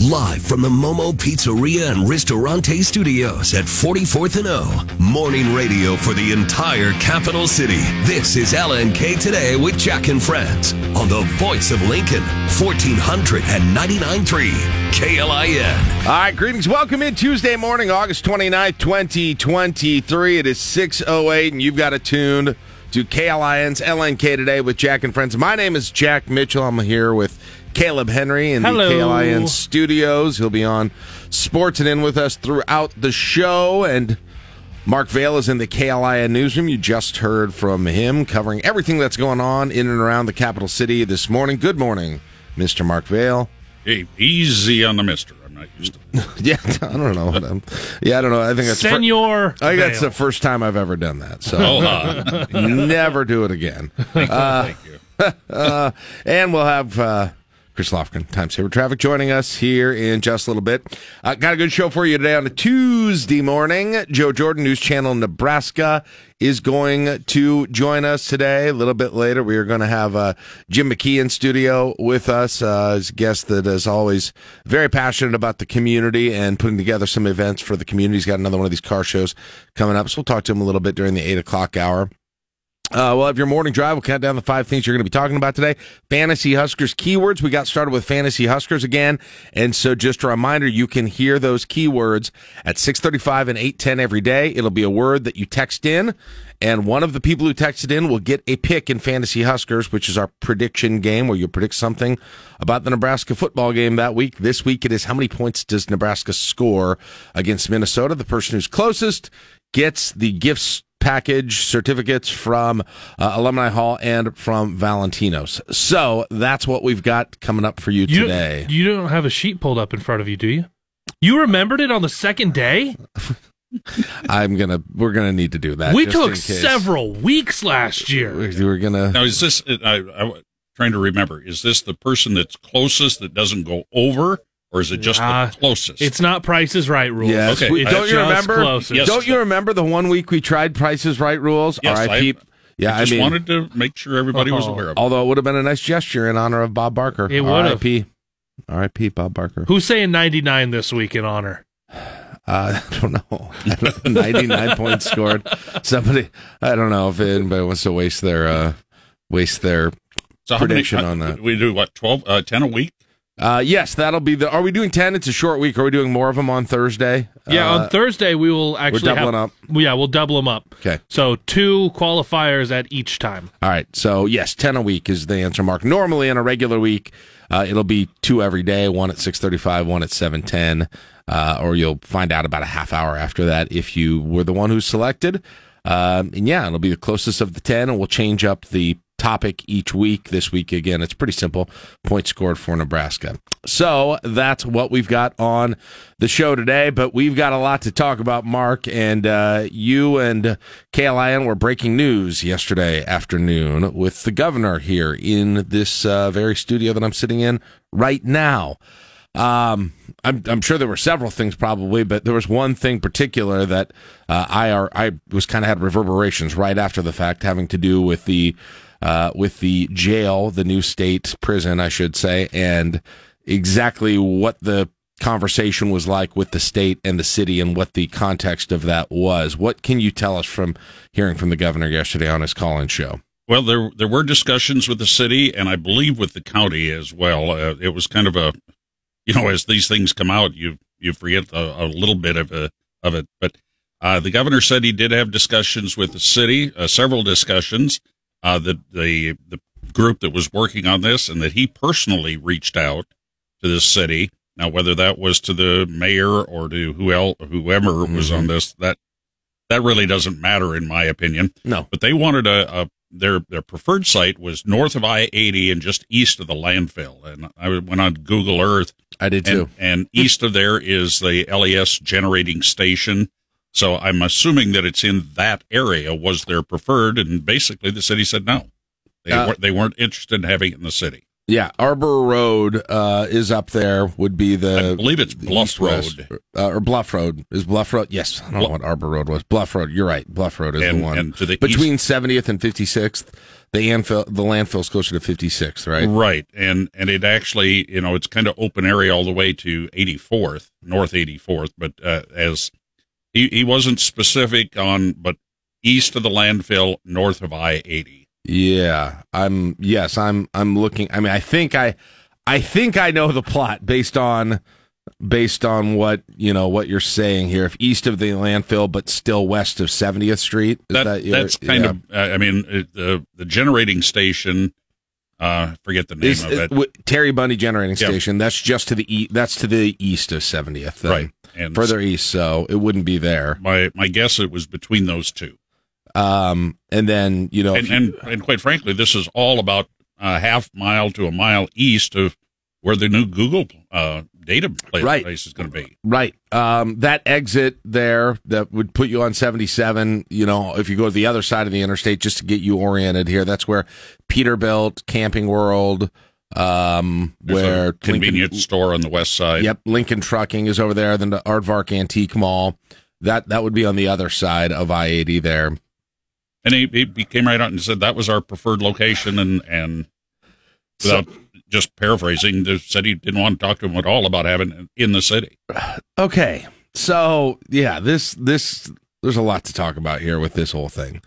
Live from the Momo Pizzeria and Ristorante Studios at 44th and O. Morning radio for the entire capital city. This is LNK Today with Jack and Friends on the voice of Lincoln, 1499.3 KLIN. All right, greetings. Welcome in Tuesday morning, August 29th, 2023. It is 6.08 and you've got it tuned to KLIN's LNK Today with Jack and Friends. My name is Jack Mitchell. I'm here with Caleb Henry in Hello. the KLIN studios. He'll be on Sports and In with us throughout the show. And Mark Vale is in the KLIN newsroom. You just heard from him covering everything that's going on in and around the capital city this morning. Good morning, Mr. Mark Vale. Hey, easy on the mister. I'm not used to. Yeah, I don't know. Yeah, I don't know. I think that's fir- Senor. I think that's the first time I've ever done that. So Oh, uh, never do it again. thank you. Uh, and we'll have uh, Chris Lofgren, Time Saver Traffic, joining us here in just a little bit. Uh, got a good show for you today on a Tuesday morning. Joe Jordan, News Channel Nebraska, is going to join us today. A little bit later, we are going to have uh, Jim McKee in studio with us uh, as a guest that is always very passionate about the community and putting together some events for the community. He's got another one of these car shows coming up, so we'll talk to him a little bit during the 8 o'clock hour. Uh, we'll have your morning drive. We'll count down the five things you're going to be talking about today. Fantasy Huskers keywords. We got started with Fantasy Huskers again. And so just a reminder, you can hear those keywords at 635 and 810 every day. It'll be a word that you text in. And one of the people who texted in will get a pick in Fantasy Huskers, which is our prediction game where you predict something about the Nebraska football game that week. This week it is how many points does Nebraska score against Minnesota? The person who's closest gets the gifts package certificates from uh, Alumni Hall and from Valentino's. So that's what we've got coming up for you, You today. Don't, you don't have a sheet pulled up in front of you, do you? You remembered it on the second day? I'm gonna we're gonna need to do that. we just took in case. several weeks last year. We- We're gonna. Now, is this, I, I'm trying to remember, is this the person that's closest that doesn't go over, or is it just Nah, the closest? It's not Prices Right rules. Yes, Okay. we- don't you remember? Yes. Don't you remember the one week we tried Prices Right rules? Yes, R.I.P. I- Yeah, I I, just mean, wanted to make sure everybody was Oh. aware of it. although it would have been a nice gesture in honor of Bob Barker. It would've. R.I.P. R.I.P. Bob Barker. Who's saying 99 this week in honor? Uh, I don't know. 99 points scored. Somebody, I don't know if anybody wants to waste their uh, waste their. So how many- prediction uh, on that. We do what, 12, uh, 10 a week? Uh, yes, that'll be the. Are we doing 10? It's a short week. Are we doing more of them on Thursday? Yeah, Uh, on Thursday we will actually doubling have, up. Yeah, we'll double them up. Okay. So two qualifiers at each time. All right. So yes, 10 a week is the answer mark. Normally in a regular week, uh, it'll be two every day. One at 6:35, one at 7:10, uh, or you'll find out about a half hour after that if you were the one who selected. Um, and yeah, it'll be the closest of the 10, and we'll change up the topic each week. This week again, it's pretty simple. Points scored for Nebraska. So that's what we've got on the show today. But we've got a lot to talk about, Mark. And uh, you and KLIN were breaking news yesterday afternoon with the governor here in this uh, very studio that I'm sitting in right now. Um, I'm, I'm sure there were several things probably, but there was one thing particular that uh, I are, I was kind of had reverberations right after the fact, having to do with the uh, with the jail, the new state prison, I should say, and exactly what the conversation was like with the state and the city and what the context of that was. What can you tell us from hearing from the governor yesterday on his call-in show? Well, there there were discussions with the city, and I believe with the county as well. Uh, it was kind of a, you know, as these things come out, you you forget a, a little bit of a, of it. But uh, the governor said he did have discussions with the city, uh, several discussions. Uh, that the the group that was working on this, and that he personally reached out to the city. Now, whether that was to the mayor or to who el- whoever was on this, that that really doesn't matter in my opinion No. but they wanted a, a their their preferred site was north of I eighty and just east of the landfill. And I went on Google Earth, I did too. and, and east of there is the LES generating station. So I'm assuming that it's in that area was their preferred, and basically the city said no. They Uh, weren't they weren't interested in having it in the city. Yeah, Arbor Road uh, is up there. Would be the I believe it's Bluff Road. uh, or Bluff Road is Bluff Road. Yes, I don't know what Arbor Road was. Bluff Road. You're right. Bluff Road is And- the one the between 70th and 56th. The landfill, the landfill's closer to 56th, right? Right, and and it actually, you know, it's kind of open area all the way to 84th, North 84th, but uh, as he he wasn't specific on, but east of the landfill, north of I 80. Yeah, I'm. Yes, I'm. I'm looking. I mean, I think I, I think I know the plot based on, based on what you know what you're saying here. If east of the landfill, but still west of 70th Street, is That, that, that's kind yeah. of, I mean, it, the the generating station, uh, forget the name of it, w- Terry Bundy Generating Yeah. Station. That's just to the e- That's to the east of 70th. then. right? And Further east, so it wouldn't be there. my my guess it was between those two. Um, and then you know, and, you- and and quite frankly, this is all about a half mile to a mile east of where the new Google uh, data place, Right. place is going to be. Right. Um, that exit there that would put you on 77, you know, if you go to the other side of the interstate just to get you oriented here, that's where Peterbilt, Camping World, um, There's where convenience store on the west side. Yep, Lincoln Trucking is over there, then the Aardvark Antique Mall. That that would be on the other side of I-80 there. And he, he came right out and said that was our preferred location, and and without just paraphrasing, just said he didn't want to talk to him at all about having in the city. Okay. So, yeah, this this there's a lot to talk about here with this whole thing.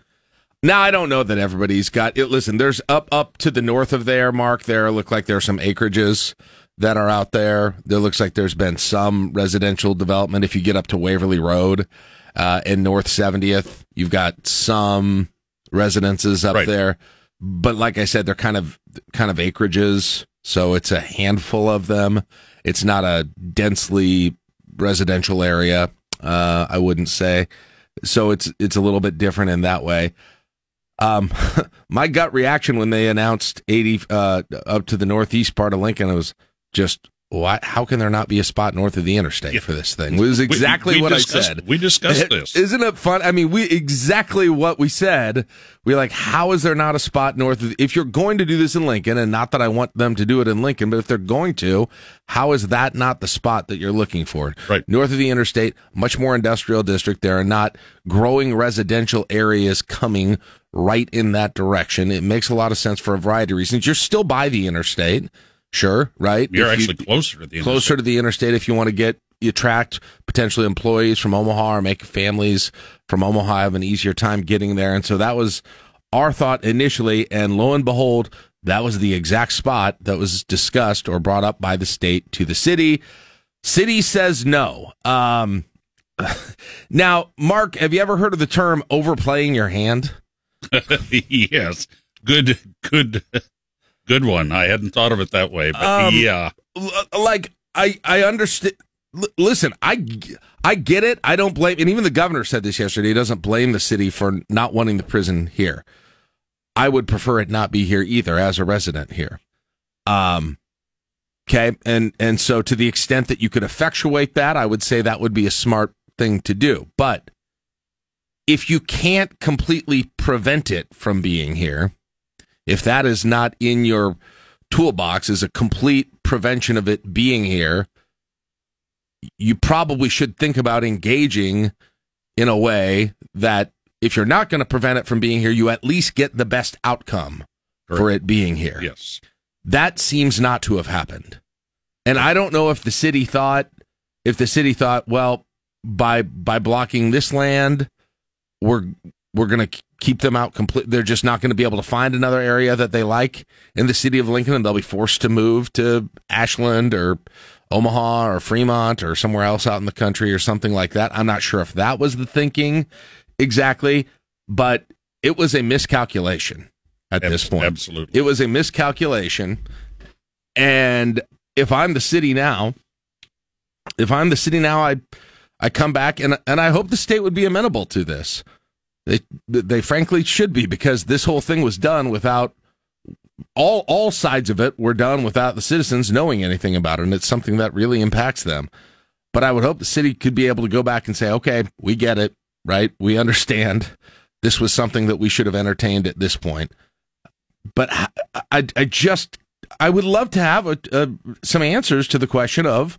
Now, I don't know that everybody's got it. Listen, there's up up to the north of there, Mark. There look like there's some acreages that are out there. There looks like there's been some residential development. If you get up to Waverly Road uh, in North 70th, you've got some residences up Right. there. But like I said, they're kind of kind of acreages, so it's a handful of them. It's not a densely residential area. Uh, I wouldn't say. So it's it's a little bit different in that way. Um, my gut reaction when they announced 80 uh, up to the northeast part of Lincoln was just what? How can there not be a spot north of the interstate Yeah. for this thing? Was exactly we what I said. We discussed this. Isn't it fun? I mean, we exactly what we said. We're like, how is there not a spot north of? If you're going to do this in Lincoln, and not that I want them to do it in Lincoln, but if they're going to, how is that not the spot that you're looking for? Right. north of the interstate, much more industrial district. There are not growing residential areas coming right in that direction. It makes a lot of sense for a variety of reasons. You're still by the interstate, sure, right? You're If you- actually closer to the closer to the interstate if you want to get you attract potentially employees from Omaha or make families from Omaha have an easier time getting there. And so that was our thought initially. And lo and behold, that was the exact spot that was discussed or brought up by the state to the city. City says no. Um, now, Mark, have you ever heard of the term overplaying your hand? yes, good, good, good one. I hadn't thought of it that way, but Um, yeah, like I I understand. L- listen, I get it. I don't blame, and even the governor said this yesterday. He doesn't blame the city for not wanting the prison here. I would prefer it not be here either, as a resident here. Um. Okay, and and so to the extent that you could effectuate that, I would say that would be a smart thing to do. But if you can't completely prevent it from being here, if that is not in your toolbox is a complete prevention of it being here, you probably should think about engaging in a way that if you're not going to prevent it from being here, you at least get the best outcome for it being here. yes. That seems not to have happened. And I don't know if the city thought if the city thought, well, by by blocking this land, we're we're going to keep them out complete. They're just not going to be able to find another area that they like in the city of Lincoln, and they'll be forced to move to Ashland or Omaha or Fremont or somewhere else out in the country or something like that. I'm not sure if that was the thinking exactly, but it was a miscalculation at this point. absolutely. It was a miscalculation. And if I'm the city now, if I'm the city now, I I come back and and I hope the state would be amenable to this. They they frankly should be because this whole thing was done without all all sides of it were done without the citizens knowing anything about it, and it's something that really impacts them. But I would hope the city could be able to go back and say, okay, we get it, right? We understand. This was something that we should have entertained at this point. But I, I, I just I would love to have a, a, some answers to the question of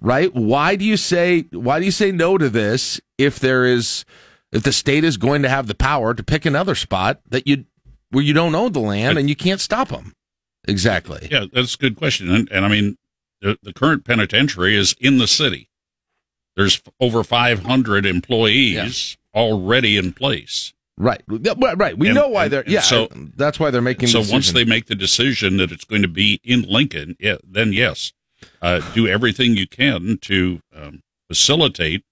right. Why do you say why do you say no to this if there is if the state is going to have the power to pick another spot that you where you don't own the land and you can't stop them? Exactly. Yeah, that's a good question. And, and I mean, the, the current penitentiary is in the city. There's over 500 employees yeah. already in place. Right, right. We and, know why they're yeah. So that's why they're making. So once they make the decision that it's going to be in Lincoln, yeah, then yes, uh, do everything you can to um, facilitate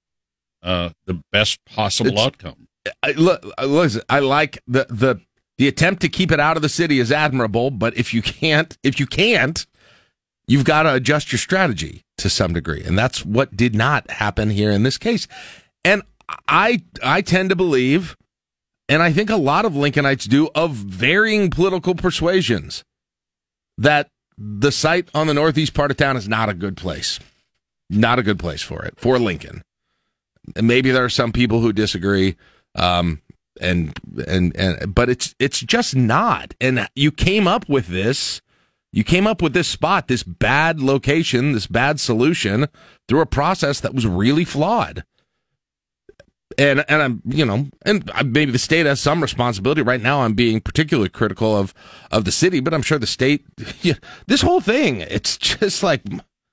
uh, the best possible it's, outcome. I, look, listen, I like the the the attempt to keep it out of the city is admirable, but if you can't, if you can't, you've got to adjust your strategy to some degree, and that's what did not happen here in this case. And I I tend to believe and I think a lot of Lincolnites do, of varying political persuasions, that the site on the northeast part of town is not a good place. Not a good place for it, for Lincoln. And maybe there are some people who disagree. Um, and, and, and, but it's, it's just not. And you came up with this, you came up with this spot, this bad location, this bad solution through a process that was really flawed and and I'm you know and maybe the state has some responsibility right now. I'm being particularly critical of of the city, but I'm sure the state. Yeah, this whole thing, it's just like.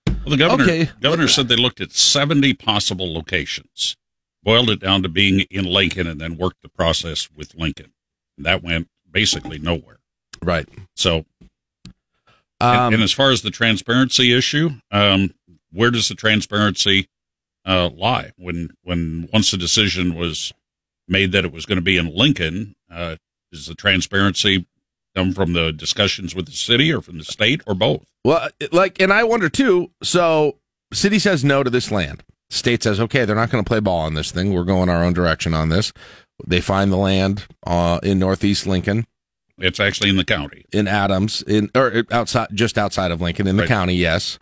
Well, the governor okay. governor said they looked at 70 possible locations, boiled it down to being in Lincoln, and then worked the process with Lincoln. And that went basically nowhere. Right. So, um, and, and, as far as the transparency issue, um, where does the transparency uh, lie. When when once the decision was made that it was going to be in Lincoln, uh, is the transparency come from the discussions with the city or from the state or both? Well, like, and I wonder too. So, city says no to this land. State says okay, they're not going to play ball on this thing. We're going our own direction on this. They find the land uh, in northeast Lincoln. It's actually in the county, in Adams, in or outside, just outside of Lincoln, in the right. county. Yes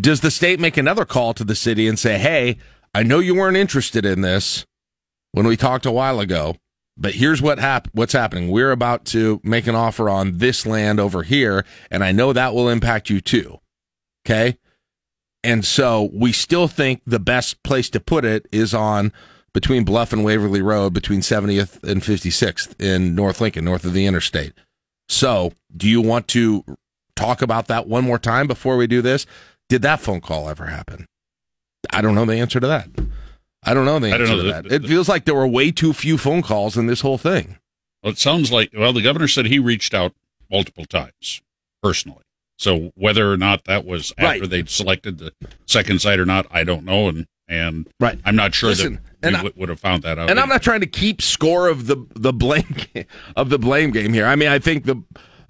does the state make another call to the city and say, hey, I know you weren't interested in this when we talked a while ago, but here's what hap- what's happening. We're about to make an offer on this land over here, and I know that will impact you too. Okay. And so we still think the best place to put it is on between Bluff and Waverly Road, between 70th and 56th in North Lincoln, north of the interstate. So, do you want to talk about that one more time before we do this? Did that phone call ever happen? I don't know the answer to that. I don't know the answer know to that. it feels like there were way too few phone calls in this whole thing. Well, it sounds like, well, the governor said he reached out multiple times personally. So whether or not that was after right. they'd selected the second site or not, I don't know. And, and right. I'm not sure Listen, that we I, would have found that out. And I'm not trying to keep score of the, the blame, of the blame game here. I mean, I think the,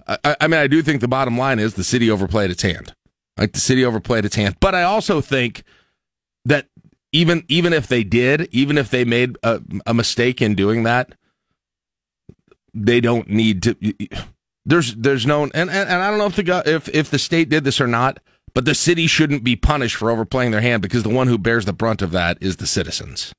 I, I mean, I do think the bottom line is the city overplayed its hand. Like the city overplayed its hand. But I also think that even even if they did, even if they made a, a mistake in doing that, they don't need to. There's there's no and, and, and I don't know if the if if the state did this or not, but the city shouldn't be punished for overplaying their hand because the one who bears the brunt of that is the citizens.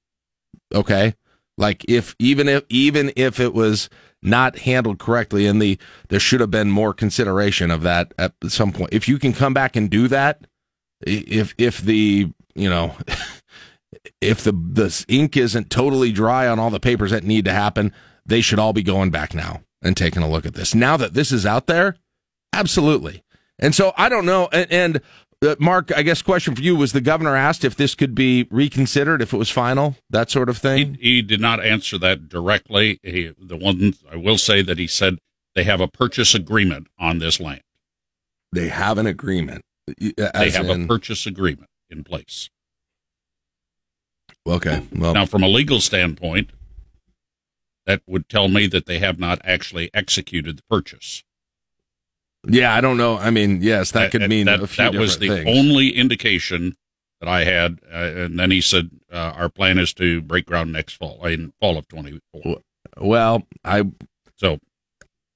Okay, like if even if even if it was not handled correctly and the there should have been more consideration of that at some point. If you can come back and do that if if the you know if the the ink isn't totally dry on all the papers that need to happen they should all be going back now and taking a look at this. Now that this is out there absolutely. And so i don't know and, and uh, Mark, I guess question for you was the governor asked if this could be reconsidered if it was final, that sort of thing. He, he did not answer that directly. He, the one I will say that he said they have a purchase agreement on this land. They have an agreement. They have in, a purchase agreement in place. Okay. Well, now from a legal standpoint, that would tell me that they have not actually executed the purchase. Yeah, I don't know. I mean, yes, that could mean that, a few that was the things. only indication that I had. Uh, and then he said, uh, "Our plan is to break ground next fall, in fall of 24." Well, I so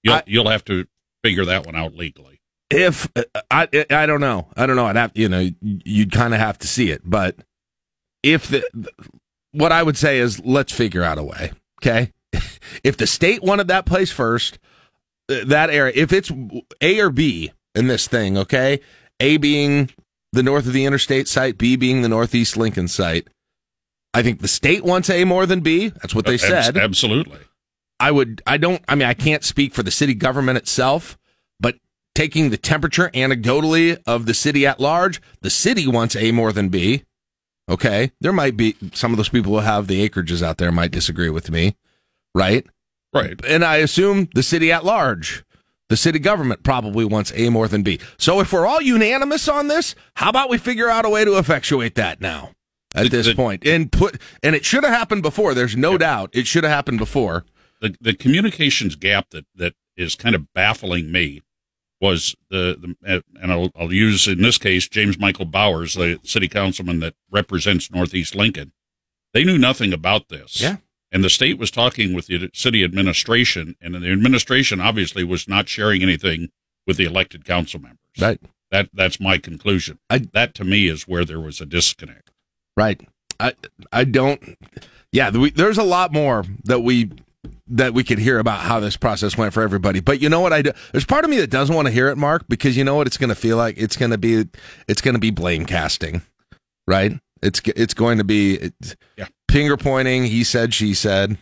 you'll I, you'll have to figure that one out legally. If uh, I I don't know, I don't know. I'd have you know you'd kind of have to see it, but if the what I would say is let's figure out a way. Okay, if the state wanted that place first that area, if it's A or B in this thing, okay, A being the north of the interstate site, B being the northeast Lincoln site. I think the state wants A more than B. That's what they said. Absolutely. I would, I don't, I mean, I can't speak for the city government itself, but taking the temperature anecdotally of the city at large, the city wants A more than B. Okay. There might be some of those people who have the acreages out there might disagree with me, right? Right. And I assume the city at large, the city government probably wants A more than B. So if we're all unanimous on this, how about we figure out a way to effectuate that now at The- this the- point? And put, and it should have happened before. There's no doubt it should have happened before. the the communications gap that that is kind of baffling me was the, the and I'll, I'll use in this case James Michael Bowers, the city councilman that represents Northeast Lincoln. They knew nothing about this. Yeah. And the state was talking with the city administration, and the administration obviously was not sharing anything with the elected council members. Right. That that's my conclusion. I- that to me is where there was a disconnect. Right. I I don't. Yeah, we, there's a lot more that we that we could hear about how this process went for everybody. But you know what I do? There's part of me that doesn't want to hear it, Mark, because you know what it's going to feel like. It's going to be it's going to be blame casting, right? It's it's going to be Yeah. Finger pointing. He said, she said,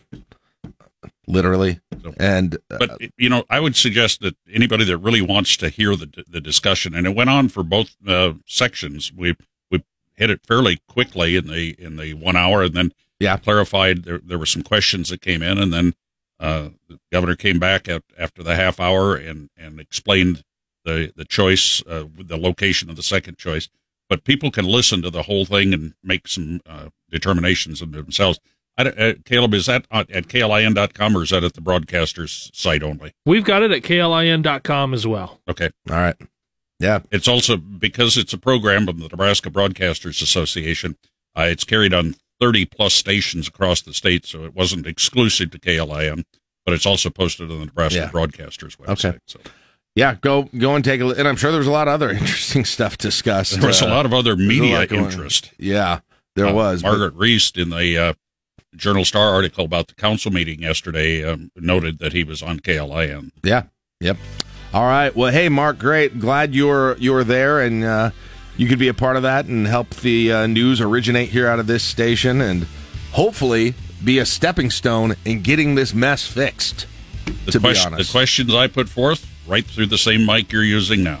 literally, and uh, But you know, I would suggest that anybody that really wants to hear the the discussion, and it went on for both uh, sections. We we hit it fairly quickly in the in the one hour, and then Yeah. clarified. There there were some questions that came in, and then uh, the governor came back at, after the half hour and and explained the the choice, uh, the location of the second choice. But people can listen to the whole thing and make some uh, determinations of themselves. I, uh, Caleb, is that at at klin.com or is that at the broadcaster's site only? We've got it at klin.com as well. Okay. all right, yeah, It's also because it's a program of the Nebraska Broadcasters Association. Uh, it's carried on 30 plus stations across the state, so it wasn't exclusive to KLIN, but it's also posted on the Nebraska Yeah. Broadcasters website. Okay. So yeah. Go go and take a look. And I'm sure there's a lot of other interesting stuff discussed. there was a Uh, lot of other media interest. Yeah, there Uh, was. but- Margaret Reist in the uh, Journal Star article about the council meeting yesterday um, noted that he was on KLIN. Yeah. Yep. All right. Well, hey, Mark, great. Glad you're you're there and uh, you could be a part of that and help the uh, news originate here out of this station and hopefully be a stepping stone in getting this mess fixed. The, To be honest. the questions I put forth right through the same mic you're using now.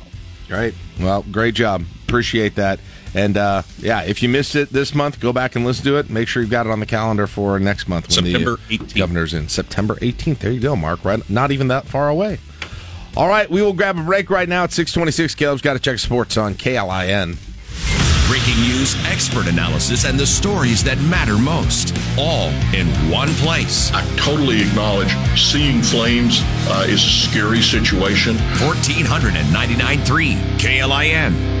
Right. Well, great job. Appreciate that. And uh, yeah, if you missed it this month, go back and listen to it. Make sure you've got it on the calendar for next month when September the 18th. governor's in September 18th. There you go, Mark. Right, not even that far away. All right, we will grab a break right now at 626. Caleb's got to check sports on KLIN. Breaking news, expert analysis, and the stories that matter most. All in one place. I totally acknowledge seeing flames uh, is a scary situation. 1499.3 KLIN.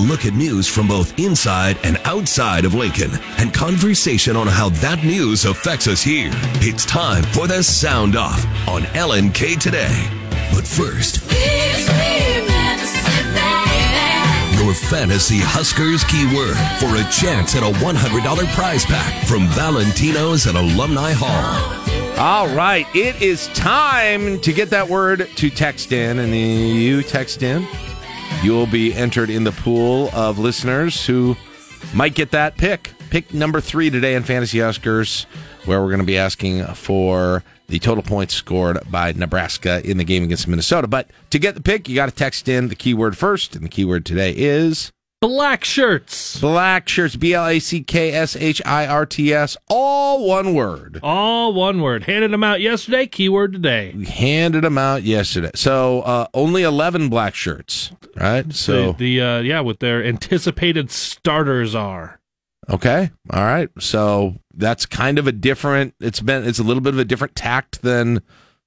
Look at news from both inside and outside of Lincoln and conversation on how that news affects us here. It's time for the Sound Off on LNK Today. But first, your fantasy Huskers keyword for a chance at a $100 prize pack from Valentino's at Alumni Hall. All right, it is time to get that word to text in, and you text in. You will be entered in the pool of listeners who might get that pick. Pick number three today in Fantasy Huskers where we're going to be asking for the total points scored by Nebraska in the game against Minnesota. But to get the pick, you got to text in the keyword first, and the keyword today is Black shirts. black shirts. B L A C K S H I R T S. All one word. All one word. Handed them out yesterday. Keyword today. We handed them out yesterday. So uh, only eleven black shirts, right? So the, the uh, yeah, what their anticipated starters are. Okay. All right. So that's kind of a different it's been it's a little bit of a different tact than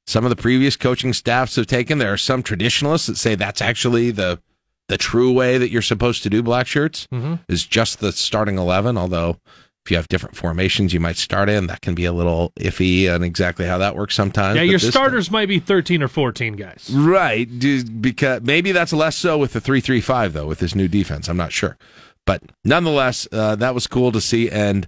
some of the previous coaching staffs have taken. There are some traditionalists that say that's actually the the true way that you're supposed to do black shirts Mm-hmm. is just the starting 11, although if you have different formations you might start in, that can be a little iffy on exactly how that works sometimes. Yeah, But your starters might be 13 or 14 guys. Right, because maybe that's less so with the three three five though with this new defense. I'm not sure, but nonetheless, uh, that was cool to see. And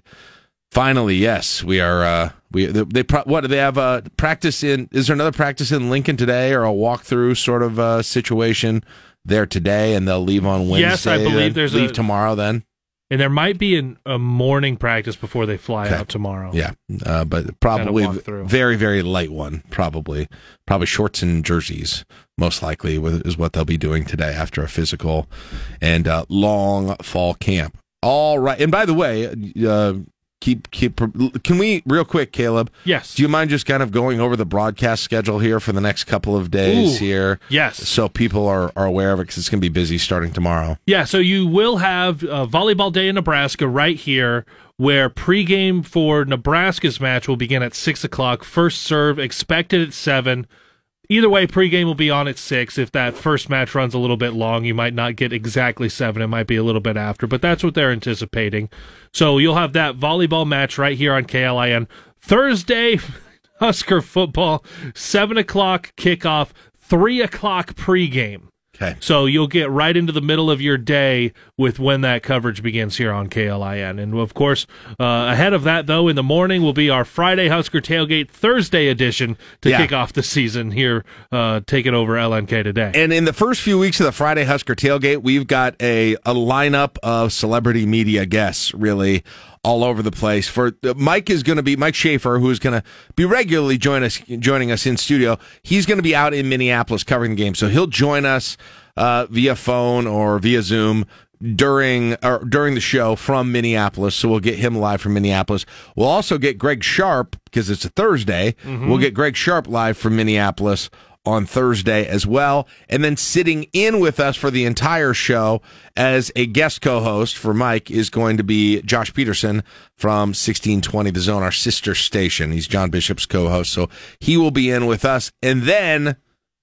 finally, yes, we are. Uh, we they, they pro- what do they have? a practice in? Is there another practice in Lincoln today, or a walkthrough sort of uh, situation there today? And they'll leave on Wednesday. Yes, I believe then? there's leave a- tomorrow. Then And there might be an, a morning practice before they fly Okay. out tomorrow. yeah, uh, but probably very very light one. Probably probably shorts and jerseys most likely is what they'll be doing today after a physical and uh, long fall camp. All right, and by the way, uh, keep keep. Can we real quick, Caleb? Yes. Do you mind just kind of going over the broadcast schedule here for the next couple of days Ooh, here? yes. So people are, are aware of it because it's going to be busy starting tomorrow. Yeah, so you will have uh, volleyball day in Nebraska right here, where pregame for Nebraska's match will begin at six o'clock. First serve expected at seven. Either way, pregame will be on at six. If that first match runs a little bit long, you might not get exactly seven. It might be a little bit after, but that's what they're anticipating. So you'll have that volleyball match right here on KLIN Thursday. Husker football, seven o'clock kickoff, three o'clock pregame. Okay. So you'll get right into the middle of your day with when that coverage begins here on KLIN. And of course, uh, ahead of that, though, in the morning will be our Friday Husker Tailgate Thursday edition to Yeah. kick off the season here, uh, taking over LNK today. And in the first few weeks of the Friday Husker tailgate, we've got a, a lineup of celebrity media guests really all over the place. For uh, Mike is going to be Mike Schaefer, who is going to be regularly join us joining us in studio. He's going to be out in Minneapolis covering the game, so he'll join us uh, via phone or via Zoom during or during the show from Minneapolis. So we'll get him live from Minneapolis. We'll also get Greg Sharpe because it's a Thursday. We'll get Greg Sharpe live from Minneapolis on Thursday as well. And then sitting in with us for the entire show as a guest co-host for Mike is going to be Josh Peterson from 1620 The Zone, our sister station. He's John Bishop's co-host. So he will be in with us. And then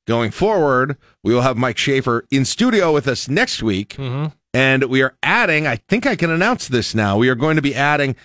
going forward, we will have Mike Schaefer in studio with us next week. Mm-hmm. And we are adding, I think I can announce this now. We are going to be adding,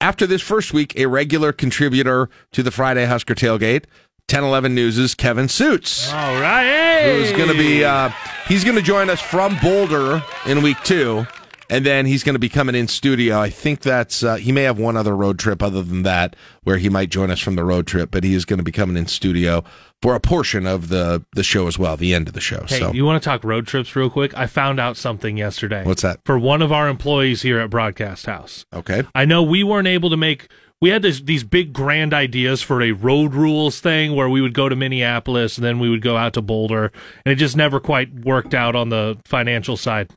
after this first week, a regular contributor to the Friday Husker Tailgate. 1011 News' is Kevin Sjuts, All right. Hey! who's going to be, uh, he's going to join us from Boulder in week two. And then he's going to be coming in studio. I think that's, uh, he may have one other road trip other than that where he might join us from the road trip, but he is going to be coming in studio for a portion of the, the show as well, the end of the show. Hey, so you want to talk road trips real quick? I found out something yesterday. What's that? For one of our employees here at Broadcast House. Okay. I know we weren't able to make. We had this, these big grand ideas for a road rules thing where we would go to Minneapolis and then we would go out to Boulder, and it just never quite worked out on the financial side.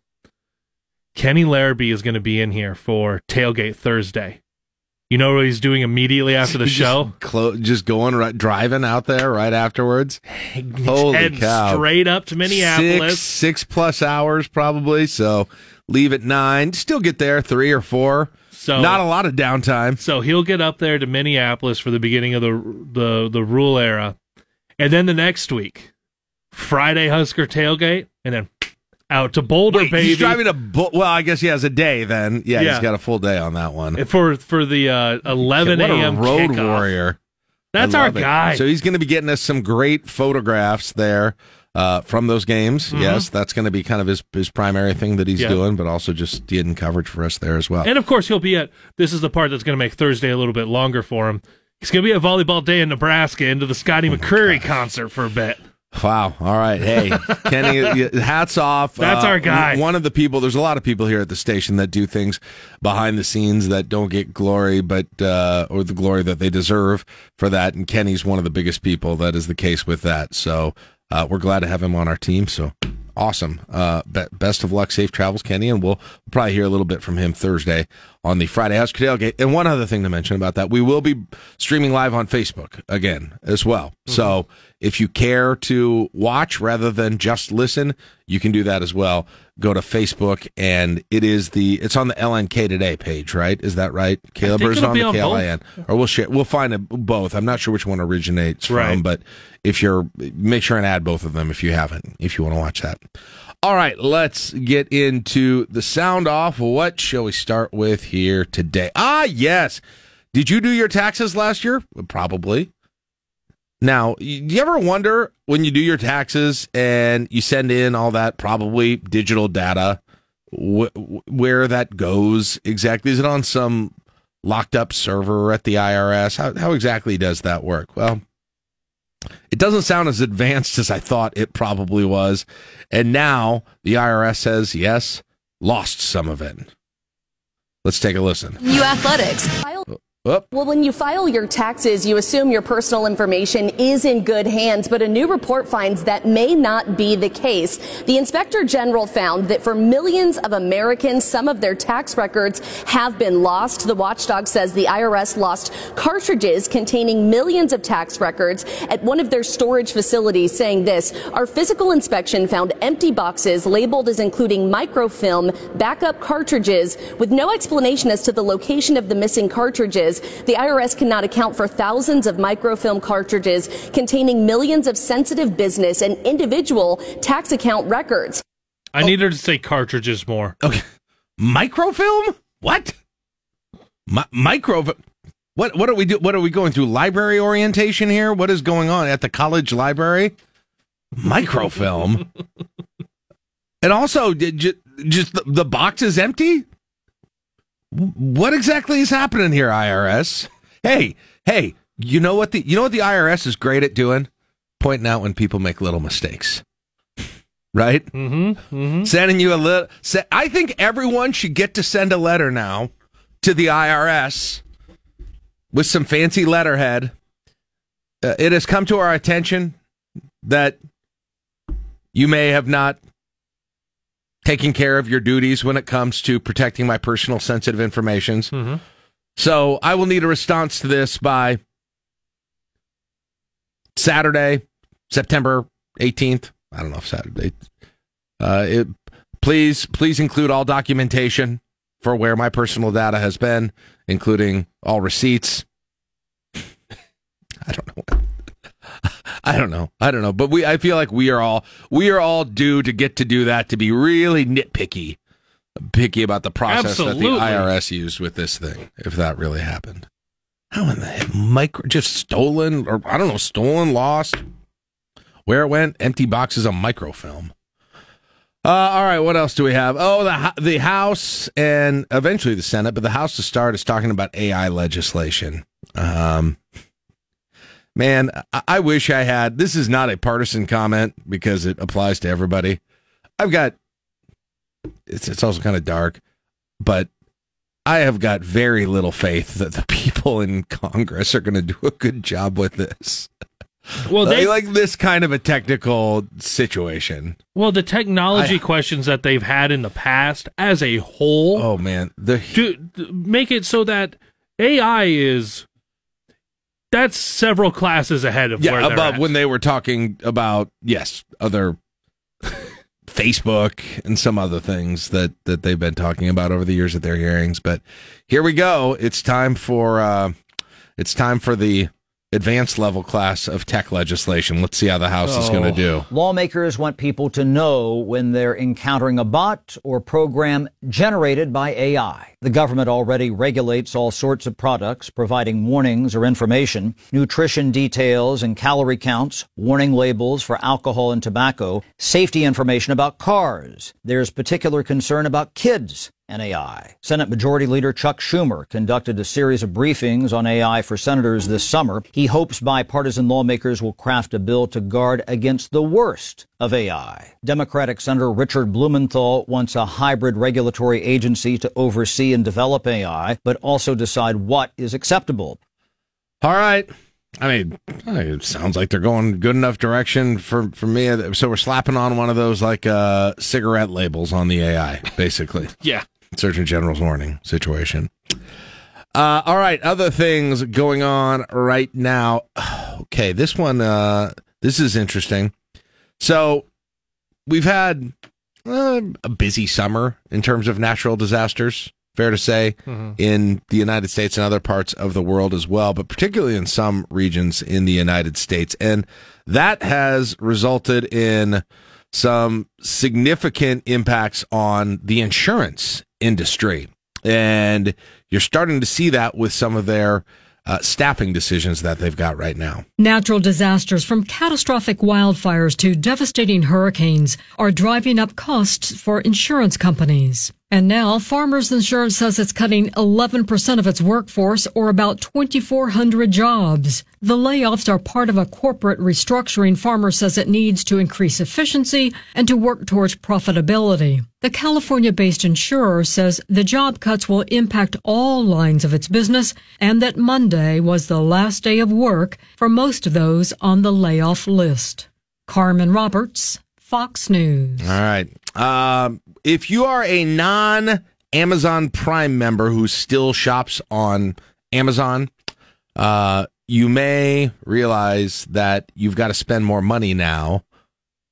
Kenny Larrabee is going to be in here for Tailgate Thursday. You know what he's doing immediately after the Just show? clo- just going right, driving out there right afterwards. Holy Heading cow! straight up to Minneapolis. Six, six plus hours probably. So leave at nine. Still get there three or four. So Not a lot of downtime. So he'll get up there to Minneapolis for the beginning of the the the Rhule era, and then the next week, Friday Husker tailgate, and then out to Boulder, Wait, baby, he's driving a bu- well. I guess he has a day then. Yeah, Yeah. he's got a full day on that one. for for the uh, 11 what a.m. road kickoff. warrior. That's our it. guy. So he's going to be getting us some great photographs there uh, from those games. Yes, that's going to be kind of his his primary thing that he's Mm-hmm. Yeah. doing, but also just getting coverage for us there as well. and of course, he'll be at. This is the part that's going to make Thursday a little bit longer for him. He's going to be at volleyball day in Nebraska into the Scotty McCreery concert for a bit. Wow. All right. Hey, Kenny, hats off. That's our guy. One of the people, there's a lot of people here at the station that do things behind the scenes that don't get glory, but, uh, or the glory that they deserve for that. And Kenny's one of the biggest people that is the case with that. So, uh, we're glad to have him on our team. So awesome. Uh, be- best of luck, safe travels, Kenny, and we'll probably hear a little bit from him Thursday on the Friday Husker Tailgate. And one other thing to mention about that, we will be streaming live on Facebook again as well. Mm-hmm. So if you care to watch rather than just listen, you can do that as well. Go to Facebook and it is the it's on the LNK Today page, right? Is that right? Caleb is on the on KLIN, or we'll share. We'll find it, both. I'm not sure which one originates right. from, but if you're make sure and add both of them if you haven't, if you want to watch that. All right, let's get into the sound off. What shall we start with here today? Ah, yes. Did you do your taxes last year? Probably. Now, do you ever wonder when you do your taxes and you send in all that probably digital data, wh- where that goes exactly? Is it on some locked up server at the IRS? How, how exactly does that work? Well, it doesn't sound as advanced as I thought it probably was. And now the IRS says, yes, lost some of it. Let's take a listen. You athletics. Well, when you file your taxes, you assume your personal information is in good hands, but a new report finds that may not be the case. The inspector general found that for millions of Americans, some of their tax records have been lost. The watchdog says the IRS lost cartridges containing millions of tax records at one of their storage facilities, saying this, our physical inspection found empty boxes labeled as including microfilm, backup cartridges with no explanation as to the location of the missing cartridges the IRS cannot account for thousands of microfilm cartridges containing millions of sensitive business and individual tax account records. I oh. need her to say cartridges more. Okay. Microfilm? What? Mi- micro what what are we do what are we going through library orientation here? What is going on at the college library? Microfilm. and also did you just the, the box is empty? What exactly is happening here, IRS? Hey, hey, you know what the you know what the IRS is great at doing? Pointing out when people make little mistakes. Right? Mm-hmm, mm-hmm. Sending you a little. I think everyone should get to send a letter now to the IRS with some fancy letterhead. Uh, it has come to our attention that you may have not taking care of your duties when it comes to protecting my personal sensitive information. Mm-hmm. So I will need a response to this by Saturday, September 18th. I don't know if Saturday. Uh, it, please, please include all documentation for where my personal data has been, including all receipts. I don't know. I don't know. I don't know. But we I feel like we are all we are all due to get to do that to be really nitpicky. Picky about the process Absolutely. that the IRS used with this thing, if that really happened. How in the heck micro just stolen or I don't know, stolen, lost. Where it went, empty boxes of microfilm. Uh, all right, what else do we have? Oh, the the House and eventually the Senate, but the House to start is talking about AI legislation. Um, Man, I wish I had. This is not a partisan comment because it applies to everybody. I've got. It's it's also kind of dark, but I have got very little faith that the people in Congress are going to do a good job with this. Well, they like, like this kind of a technical situation. Well, the technology I, questions that they've had in the past, as a whole, oh man, the to make it so that AI is that's several classes ahead of yeah above at. when they were talking about yes other Facebook and some other things that that they've been talking about over the years at their hearings. But here we go. It's time for uh, it's time for the advanced level class of tech legislation. Let's see how the House is going to oh. do. Lawmakers want people to know when they're encountering a bot or program generated by AI. The government already regulates all sorts of products, providing warnings or information, nutrition details and calorie counts, warning labels for alcohol and tobacco, safety information about cars. There's particular concern about kids and AI. Senate Majority Leader Chuck Schumer conducted a series of briefings on AI for senators this summer. He hopes bipartisan lawmakers will craft a bill to guard against the worst of AI. Democratic Senator Richard Blumenthal wants a hybrid regulatory agency to oversee and develop AI, but also decide what is acceptable. All right. I mean, it sounds like they're going good enough direction for, for me. So we're slapping on one of those like uh, cigarette labels on the AI, basically. yeah. Surgeon General's warning situation. Uh, all right, other things going on right now. Okay, this one, uh, this is interesting. So we've had uh, a busy summer in terms of natural disasters. Fair to say, mm-hmm. in the United States and other parts of the world as well, but particularly in some regions in the United States. And that has resulted in some significant impacts on the insurance industry. And you're starting to see that with some of their uh, staffing decisions that they've got right now. Natural disasters from catastrophic wildfires to devastating hurricanes are driving up costs for insurance companies. And now Farmers Insurance says it's cutting 11% of its workforce or about 2,400 jobs. The layoffs are part of a corporate restructuring Farmers says it needs to increase efficiency and to work towards profitability. The California-based insurer says the job cuts will impact all lines of its business and that Monday was the last day of work for most of those on the layoff list. Carmen Roberts, Fox News. All right. Um, if you are a non Amazon Prime member who still shops on Amazon, uh, you may realize that you've got to spend more money now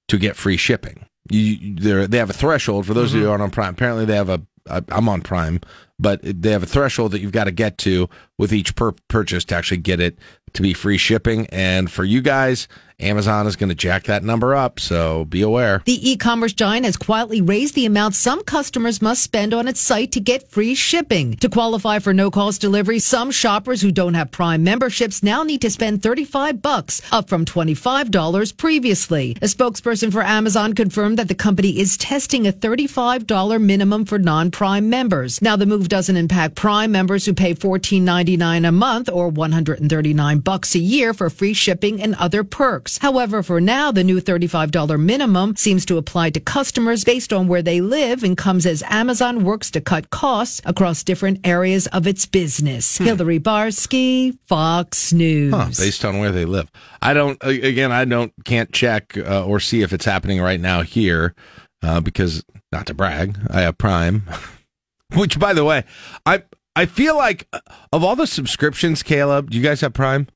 to get free shipping. You, they have a threshold for those mm-hmm. of you who aren't on Prime. Apparently, they have a. I'm on Prime, but they have a threshold that you've got to get to with each per purchase to actually get it to be free shipping. And for you guys, Amazon is going to jack that number up, so be aware. The e-commerce giant has quietly raised the amount some customers must spend on its site to get free shipping. To qualify for no-cost delivery, some shoppers who don't have Prime memberships now need to spend 35 bucks, up from $25 previously. A spokesperson for Amazon confirmed that the company is testing a $35 minimum for non-Prime members. Now the move doesn't impact Prime members who pay $14.99 a month or 139 bucks a year for free shipping and other perks works. However, for now, the new $35 minimum seems to apply to customers based on where they live and comes as Amazon works to cut costs across different areas of its business. Hmm. Hillary Barsky, Fox News. Huh, based on where they live. I don't, again, I don't, can't check uh, or see if it's happening right now here uh, because, not to brag, I have Prime. Which, by the way, I I feel like uh, of all the subscriptions, Caleb, do you guys have Prime?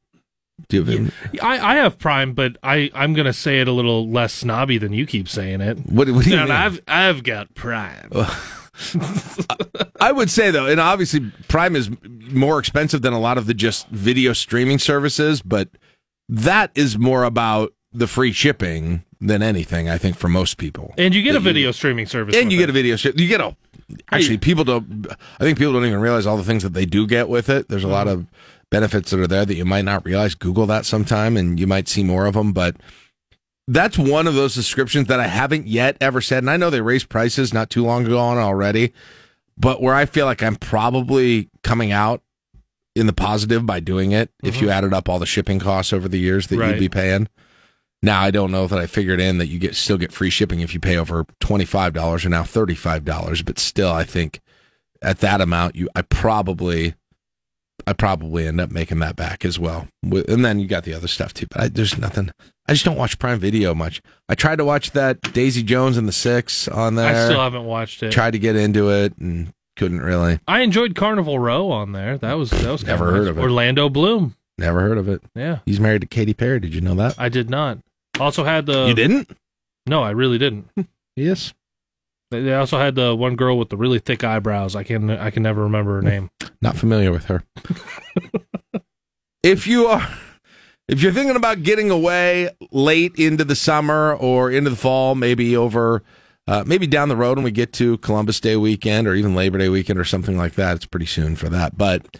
Do you have I, I have Prime, but I, I'm going to say it a little less snobby than you keep saying it. What, what do you mean? I've, I've got Prime. I would say, though, and obviously Prime is more expensive than a lot of the just video streaming services, but that is more about the free shipping than anything, I think, for most people. And you get a video you, streaming service. And you it. get a video, you get a, actually, people don't, I think people don't even realize all the things that they do get with it. There's a lot mm-hmm. of, benefits that are there that you might not realize. Google that sometime and you might see more of them. But that's one of those subscriptions that I haven't yet ever said. And I know they raised prices not too long ago on already, but where I feel like I'm probably coming out in the positive by doing it mm-hmm. if you mm-hmm. added up all the shipping costs over the years that right. you'd be paying. Now I don't know that I figured in that you get still get free shipping if you pay over twenty five dollars or now thirty five dollars, but still I think at that amount you I probably I probably end up making that back as well. And then you got the other stuff too. But I, there's nothing. I just don't watch Prime Video much. I tried to watch that Daisy Jones and the Six on there. I still haven't watched it. Tried to get into it and couldn't really. I enjoyed Carnival Row on there. That was that was never heard of it. Orlando Bloom. Never heard of it. Yeah, he's married to Katy Perry. Did you know that? I did not. Also had the. You didn't? No, I really didn't. yes. They also had the one girl with the really thick eyebrows. I can I can never remember her name. Not familiar with her. if you are if you're thinking about getting away late into the summer or into the fall, maybe over uh, maybe down the road when we get to Columbus Day weekend or even Labor Day weekend or something like that, it's pretty soon for that. But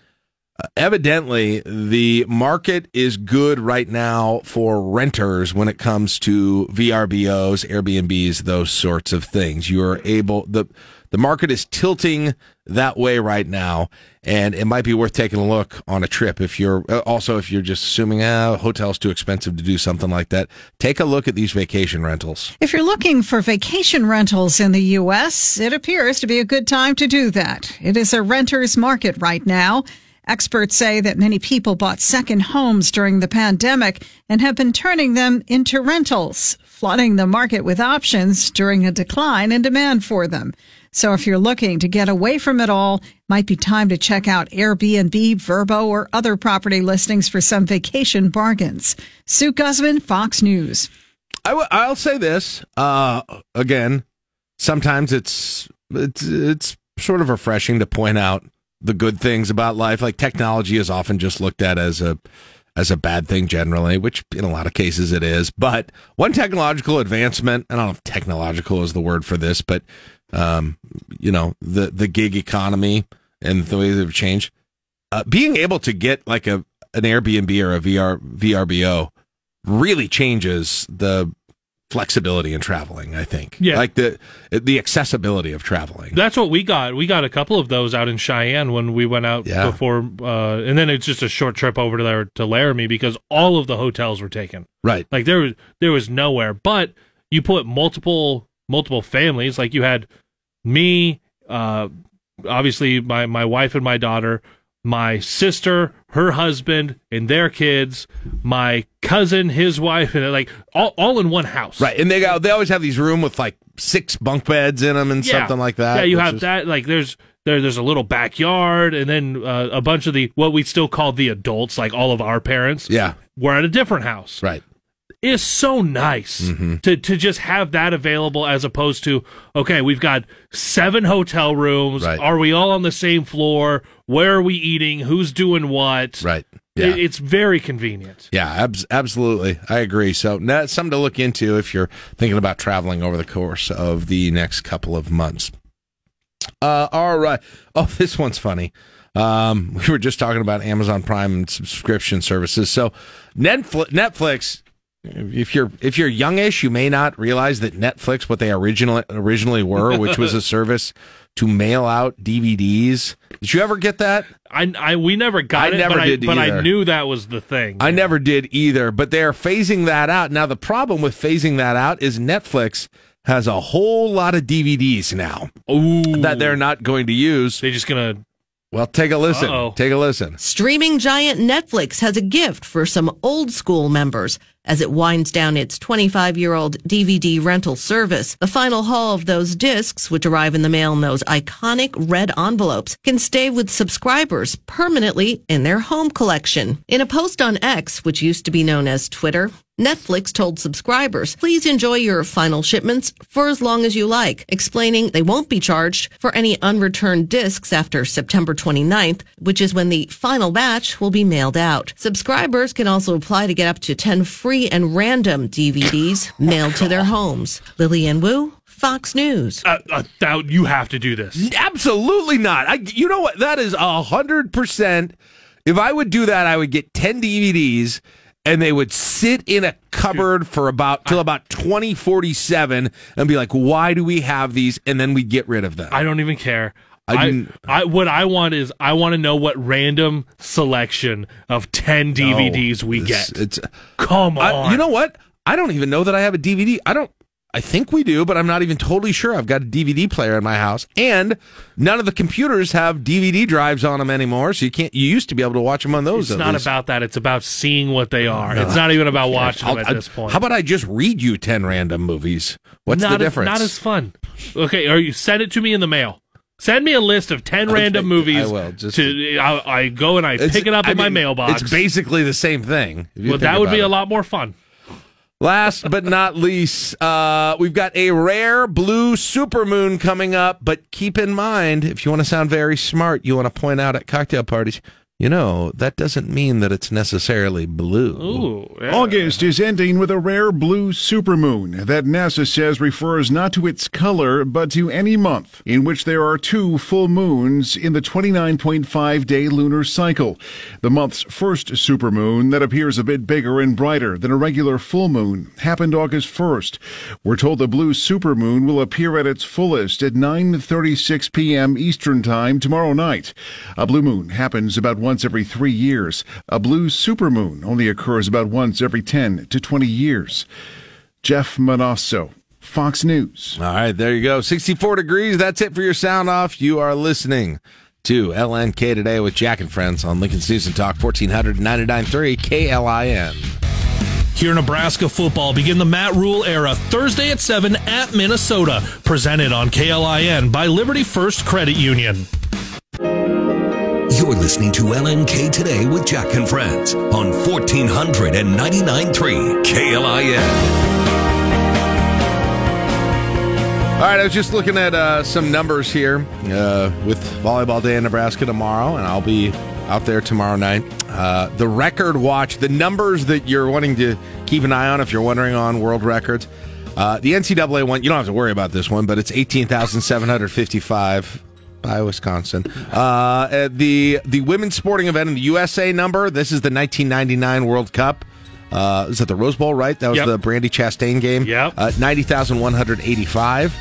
evidently the market is good right now for renters when it comes to VRBOs, Airbnbs, those sorts of things. You are able the the market is tilting that way right now, and it might be worth taking a look on a trip if you're uh, also if you're just assuming ah, hotel's too expensive to do something like that. Take a look at these vacation rentals. If you're looking for vacation rentals in the U.S., it appears to be a good time to do that. It is a renter's market right now. Experts say that many people bought second homes during the pandemic and have been turning them into rentals, flooding the market with options during a decline in demand for them. So if you're looking to get away from it all, might be time to check out Airbnb, VRBO, or other property listings for some vacation bargains. Sue Guzman, Fox News. I w- I'll say this uh, again. Sometimes it's it's it's sort of refreshing to point out the good things about life. Like technology is often just looked at as a as a bad thing generally, which in a lot of cases it is. But one technological advancement, I don't know if technological is the word for this, but um, you know, the the gig economy and the way they've changed. Uh, being able to get like a an Airbnb or a VR VRBO really changes the flexibility in traveling. I think, Yeah. like the the accessibility of traveling. That's what we got. We got a couple of those out in Cheyenne when we went out Yeah. before, uh, and then it's just a short trip over to there to Laramie because all of the hotels were taken. Right. Like there was there was nowhere. But you put multiple multiple families. Like you had me, uh, obviously my my wife and my daughter, my sister, her husband, and their kids, my cousin, his wife, and like all all in one house. Right, and they got they always have these room with like six bunk beds in them and something like that. Yeah, you have is- that. Like there's there there's a little backyard, and then uh, a bunch of the what we still call the adults, like all of our parents. Yeah, we're at a different house. Right. It's so nice Mm-hmm. to to just have that available as opposed to okay, we've got seven hotel rooms. Right. Are we all on the same floor? Where are we eating? Who's doing what? Right. It- Yeah. it's very convenient. Yeah, abs- absolutely. I agree. So that's something to look into if you're thinking about traveling over the course of the next couple of months. Uh, all right. Oh, this one's funny. Um, we were just talking about Amazon Prime and subscription services. So Netflix, Netflix, if you're if you're youngish, you may not realize that Netflix, what they originally originally were, which was a service to mail out DVDs. Did you ever get that? I, I we never got I it, never but, did I, but I knew that was the thing. I never did either, but they're phasing that out. Now, the problem with phasing that out is Netflix has a whole lot of DVDs now that they're not going to use. They're just going to. Well, take a listen. Uh-oh. Take a listen. Streaming giant Netflix has a gift for some old school members as it winds down its 25 year old DVD rental service. The final haul of those discs, which arrive in the mail in those iconic red envelopes, can stay with subscribers permanently in their home collection. In a post on X, which used to be known as Twitter, Netflix told subscribers, please enjoy your final shipments for as long as you like, explaining they won't be charged for any unreturned discs after September 29th, which is when the final batch will be mailed out. Subscribers can also apply to get up to 10 free and random DVDs mailed to their homes. Lillian Wu, Fox News. Uh, uh, that, you have to do this. Absolutely not. I, you know what? That is a hundred percent. If I would do that, I would get ten DVDs, and they would sit in a cupboard for about till about twenty forty seven, and be like, "Why do we have these?" And then we get rid of them. I don't even care. I I, didn't- I, what I want is I want to know what random selection of ten DVDs we It's- get. It's uh, Come I- on. you know what? I don't even know that I have a DVD. I don't. I think we do, but I'm not even totally sure. I've got a DVD player in my house, and none of the computers have DVD drives on them anymore. So you can't. You used to be able to watch them on those. It's not least. about that. It's about seeing what they are. No. It's not even about watching I'll- them at I- this point. How about I just read you ten random movies? What's not the as- difference? not as fun. Okay, or you send it to me in the mail. Send me a list of ten random movies. I will, just- to I, I go and I pick it up I in my mailbox. It's basically the same thing. well, that would be it. a lot more fun. Last but not least, uh, we've got a rare blue supermoon coming up. But keep in mind, if you want to sound very smart, you want to point out at cocktail parties, you know, that doesn't mean that it's necessarily blue. Ooh, yeah. August is ending with a rare blue supermoon that NASA says refers not to its color, but to any month in which there are two full moons in the 29.5 day lunar cycle. The month's first supermoon that appears a bit bigger and brighter than a regular full moon happened August 1st. We're told the blue supermoon will appear at its fullest at 9:36 p.m. Eastern Time tomorrow night. A blue moon happens about once every 3 years. A blue supermoon only occurs about once every 10 to 20 years. Jeff Monosso, Fox News. All right, there you go. 64 degrees. That's it for your sound off. You are listening to LNK today with Jack and Friends on Lincoln's News and Talk 1499.3 KLIN. Here, Nebraska football begin the Matt Rhule era Thursday at 7 at Minnesota. Presented on KLIN by Liberty First Credit Union. You're listening to LNK Today with Jack and Friends on 1499.3 KLIN. All right, I was just looking at uh, some numbers here uh, with Volleyball Day in Nebraska tomorrow, and I'll be out there tomorrow night. Uh, the record watch, the numbers that you're wanting to keep an eye on if you're wondering on world records. Uh, the NCAA one, you don't have to worry about this one, but it's 18,755 by Wisconsin. Uh, the the women's sporting event in the USA number. This is the 1999 World Cup. Uh, is that the Rose Bowl? Right, that was Yep. the Brandi Chastain game. Yep. uh, 90,185.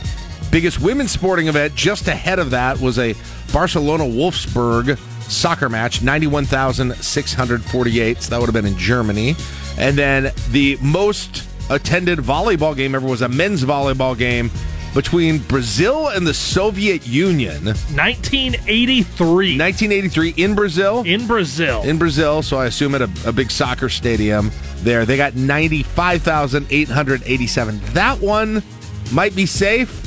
Biggest women's sporting event just ahead of that was a Barcelona Wolfsburg soccer match, 91,648. So that would have been in Germany. And then the most attended volleyball game ever was a men's volleyball game between Brazil and the Soviet Union. 1983. 1983 in Brazil. In Brazil. In Brazil, so I assume at a, a big soccer stadium there. They got 95,887. That one might be safe,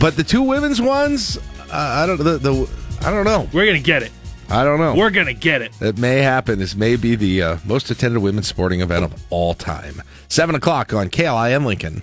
but the two women's ones, uh, I don't the, the I don't know. We're going to get it. I don't know. We're going to get it. It may happen. This may be the uh, most attended women's sporting event of all time. Seven o'clock on KLIN Lincoln.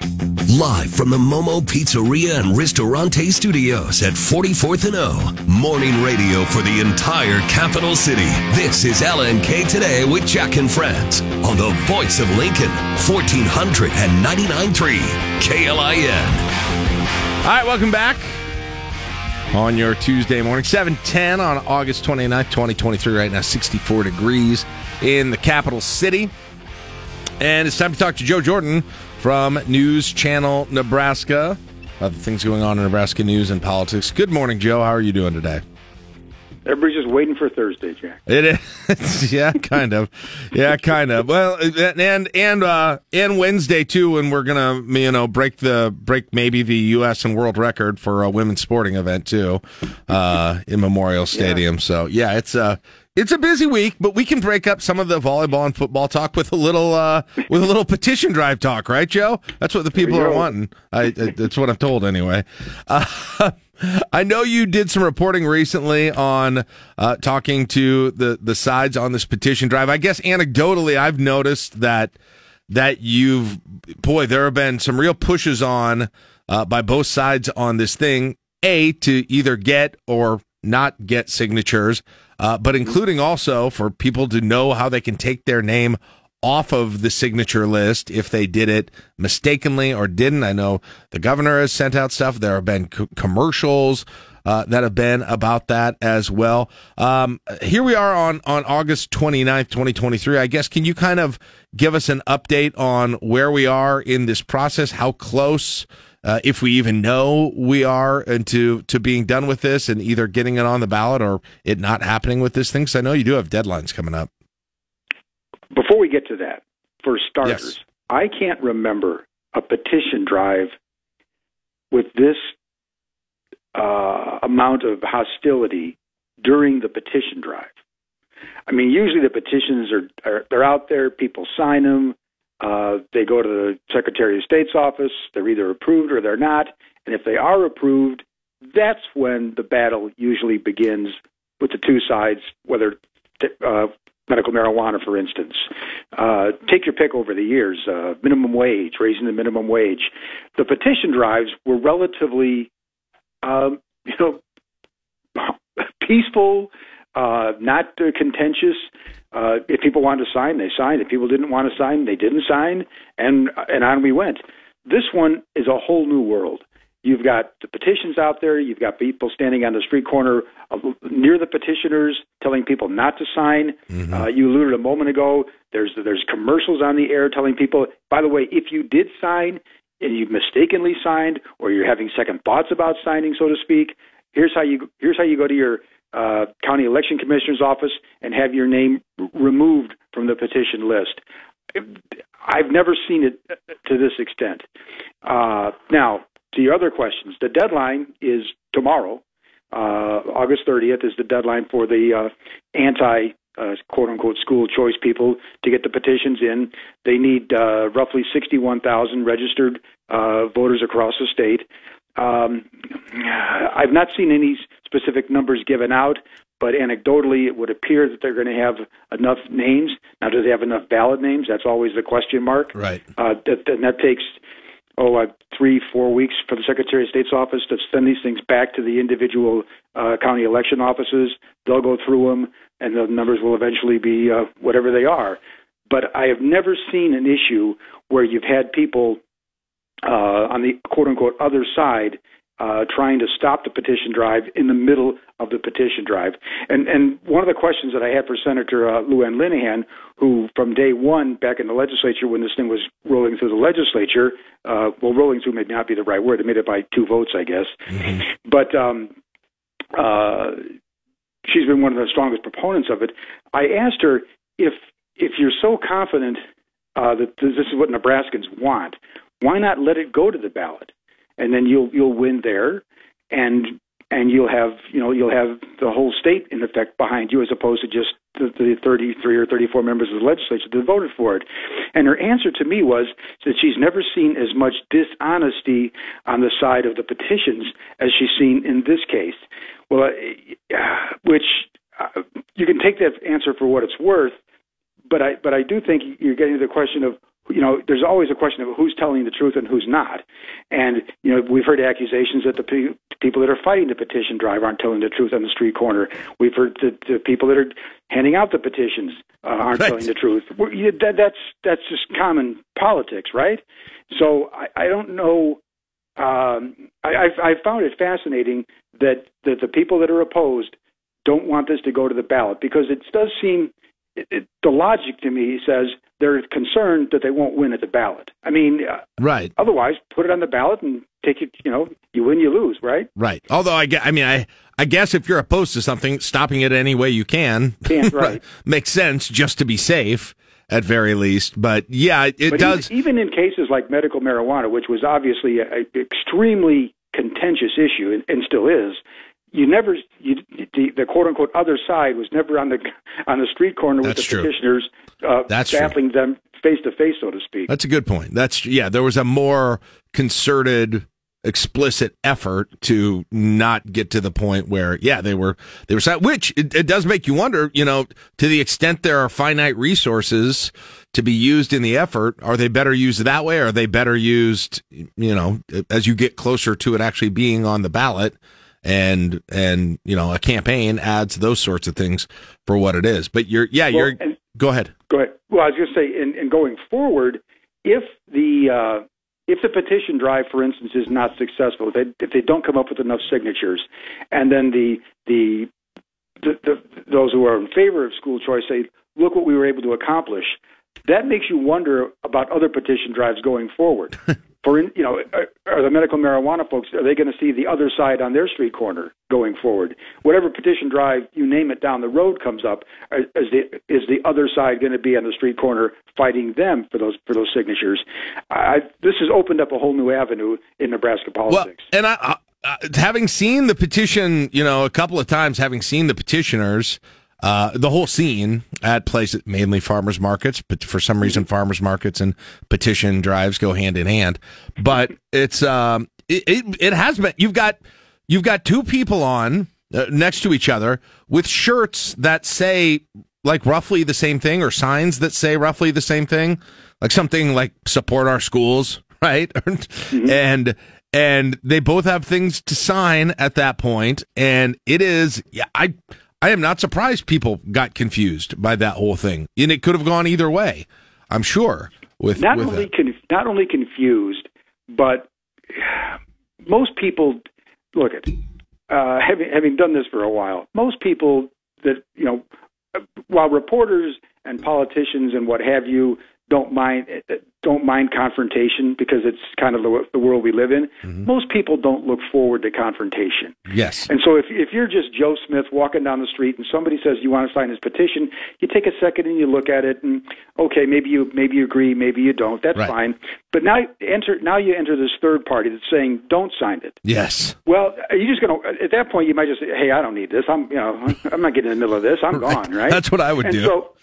Live from the Momo Pizzeria and Ristorante Studios at 44th and O. Morning radio for the entire capital city. This is LNK Today with Jack and Friends on the voice of Lincoln, 1499.3 KLIN. All right, welcome back on your Tuesday morning, 710 on August 29th, 2023. Right now, 64 degrees in the capital city. And it's time to talk to Joe Jordan from News Channel Nebraska Other things going on in Nebraska news and politics. Good morning, Joe. How are you doing today? Everybody's just waiting for Thursday, Jack. It is, yeah, kind of, yeah, kind of. Well, and and uh, and Wednesday too, when we're gonna you know break the break maybe the U.S. and world record for a women's sporting event too, uh, in Memorial Stadium. So yeah, it's a it's a busy week, but we can break up some of the volleyball and football talk with a little uh, with a little petition drive talk, right, Joe? That's what the people are wanting. I, that's what I'm told anyway. Uh, I know you did some reporting recently on uh, talking to the the sides on this petition drive. I guess anecdotally, I've noticed that that you've boy, there have been some real pushes on uh, by both sides on this thing. A to either get or not get signatures, uh, but including also for people to know how they can take their name off of the signature list if they did it mistakenly or didn't. I know the governor has sent out stuff. There have been co- commercials uh, that have been about that as well. Um, here we are on, on August 29th, 2023. I guess, can you kind of give us an update on where we are in this process, how close, uh, if we even know we are into to being done with this and either getting it on the ballot or it not happening with this thing? Because I know you do have deadlines coming up. Before we get to that, for starters, Yes. I can't remember a petition drive with this uh, amount of hostility during the petition drive. I mean, usually the petitions are, are they're out there, people sign them, uh, they go to the Secretary of State's office, they're either approved or they're not, and if they are approved, that's when the battle usually begins with the two sides, whether uh, medical marijuana, for instance. Uh, take your pick over the years. Uh, minimum wage, raising the minimum wage. The petition drives were relatively, um, you know, peaceful, uh, not uh, contentious. Uh, if people wanted to sign, they signed. If people didn't want to sign, they didn't sign, and and on we went. This one is a whole new world. You've got the petitions out there. You've got people standing on the street corner uh, near the petitioners, telling people not to sign. Uh, you alluded a moment ago. There's there's commercials on the air telling people, by the way, if you did sign and you mistakenly signed, or you're having second thoughts about signing, so to speak, here's how you here's how you go to your uh, county election commissioner's office and have your name removed from the petition list. I've never seen it to this extent. Uh, now, to your other questions, the deadline is tomorrow. Uh, August 30th is the deadline for the uh, anti uh, quote unquote school choice people to get the petitions in. They need uh, roughly 61,000 registered uh, voters across the state. Um, I've not seen any specific numbers given out, but anecdotally, it would appear that they're going to have enough names. Now, do they have enough ballot names? That's always the question mark. Right. Uh, that, and that takes oh uh, three four weeks for the Secretary of State's office to send these things back to the individual uh, county election offices. They'll go through them, and the numbers will eventually be uh, whatever they are. But I have never seen an issue where you've had people uh, on the quote unquote other side uh, trying to stop the petition drive in the middle of the petition drive. And and one of the questions that I had for Senator uh, Lou Ann Linehan, who from day one back in the legislature when this thing was rolling through the legislature, uh, well, rolling through may not be the right word. They made it by two votes, I guess. But um, uh, she's been one of the strongest proponents of it. I asked her if if you're so confident uh, that this is what Nebraskans want, why not let it go to the ballot, and then you'll you'll win there, and and you'll have you know you'll have the whole state in effect behind you as opposed to just the, the 33 or 34 members of the legislature that voted for it. And her answer to me was that she's never seen as much dishonesty on the side of the petitions as she's seen in this case. Well, uh, which uh, you can take that answer for what it's worth, but I but I do think you're getting to the question of you know there's always a question of who's telling the truth and who's not, and you know we've heard accusations that the pe- people that are fighting the petition drive aren't telling the truth on the street corner. We've heard that the people that are handing out the petitions uh, aren't Right. telling the truth. You, that, that's that's just common politics, right? So I, I don't know. Um, I, I, I found it fascinating that, that the people that are opposed don't want this to go to the ballot because it does seem it, it, the logic to me says they're concerned that they won't win at the ballot. I mean, uh, Right. otherwise, put it on the ballot and take it. You know, you win, you lose, right? Right. Although I, I mean, I, I guess if you're opposed to something, stopping it any way you can, Can, right. makes sense just to be safe at very least. But yeah, it, but does. Even, in cases like medical marijuana, which was obviously an extremely contentious issue and, and still is, you never you, the, the quote unquote other side was never on the on the street corner with That's the true. petitioners uh, That's true. them face to face, so to speak. That's a good point. That's yeah. There was a more concerted, explicit effort to not get to the point where yeah they were they were. Which it, it does make you wonder. You know, to the extent there are finite resources to be used in the effort, are they better used that way? Or are they better used? You know, as you get closer to it actually being on the ballot. And and you know a campaign adds those sorts of things for what it is. But you're yeah Well, you're and- go ahead. Go ahead. Well, I was going to say, in, in going forward, if the uh, if the petition drive, for instance, is not successful, if they, if they don't come up with enough signatures, and then the the, the, the those who are in favor of school choice say, "Look what we were able to accomplish," that makes you wonder about other petition drives going forward. For in, you know, are, are the medical marijuana folks are they going to see the other side on their street corner going forward? Whatever petition drive you name it down the road comes up, uh, is the is the other side going to be on the street corner fighting them for those for those signatures? I, this has opened up a whole new avenue in Nebraska politics. Well, and I, uh, having seen the petition, you know, a couple of times, having seen the petitioners uh, the whole scene at places, mainly farmers markets, but for some reason, farmers markets and petition drives go hand in hand. But it's um, it, it, it has been. You've got you've got two people on uh, next to each other with shirts that say like roughly the same thing, or signs that say roughly the same thing, like something like "support our schools," right? mm-hmm. And and they both have things to sign at that point, and it is yeah I. I am not surprised people got confused by that whole thing, and it could have gone either way. I'm sure. With not with only conf- not only confused, but most people look at uh, having having done this for a while. Most people that you know, while reporters and politicians and what have you don't mind don't mind confrontation because it's kind of the, the world we live in. Mm-hmm. Most people don't look forward to confrontation. Yes. And so if if you're just Joe Smith walking down the street and somebody says you want to sign his petition, you take a second and you look at it and okay, maybe you maybe you agree, maybe you don't. That's right. fine. But now enter now you enter this third party that's saying don't sign it. Yes. Well, are you just going to at that point you might just say, "Hey, I don't need this. I'm, you know, I'm not getting in the middle of this. I'm right. gone." Right? That's what I would and do. So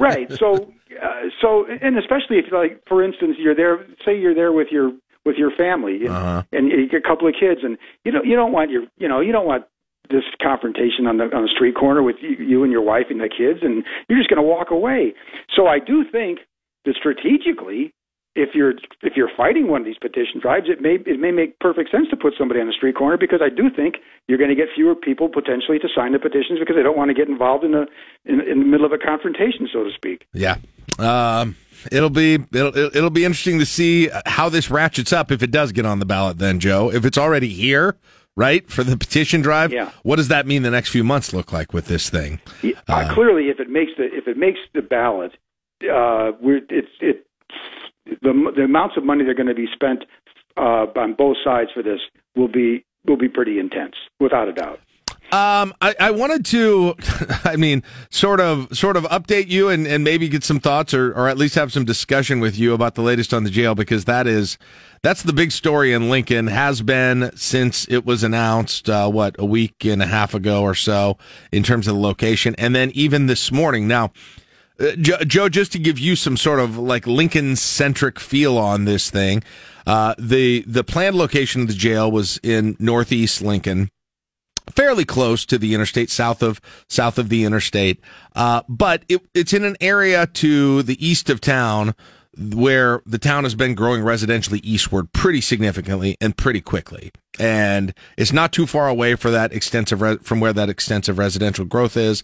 right. So, uh, so, and especially if, like, for instance, you're there. Say you're there with your with your family, uh-huh. and you get a couple of kids, and you know you don't want your you know you don't want this confrontation on the on the street corner with you, you and your wife and the kids, and you're just going to walk away. So I do think that strategically if you're if you're fighting one of these petition drives, it may it may make perfect sense to put somebody on the street corner because I do think you're going to get fewer people potentially to sign the petitions because they don't want to get involved in the in, in the middle of a confrontation, so to speak. Yeah, um, it'll be it'll it'll be interesting to see how this ratchets up if it does get on the ballot. Then Joe, if it's already here. Right for the petition drive. Yeah. What does that mean? The next few months look like with this thing? Yeah, uh, clearly, if it makes the if it makes the ballot, uh, we're it's it the the amounts of money that are going to be spent uh, on both sides for this will be will be pretty intense, without a doubt. Um, I, I wanted to, I mean, sort of, sort of update you and, and maybe get some thoughts or, or at least have some discussion with you about the latest on the jail because that is, that's the big story in Lincoln has been since it was announced, uh, what, a week and a half ago or so in terms of the location. And then even this morning. Now, uh, Joe, Joe, just to give you some sort of like Lincoln centric feel on this thing, uh, the the planned location of the jail was in Northeast Lincoln, fairly close to the interstate, south of south of the interstate, uh, but it, it's in an area to the east of town where the town has been growing residentially eastward pretty significantly and pretty quickly. And it's not too far away for that extensive re- from where that extensive residential growth is.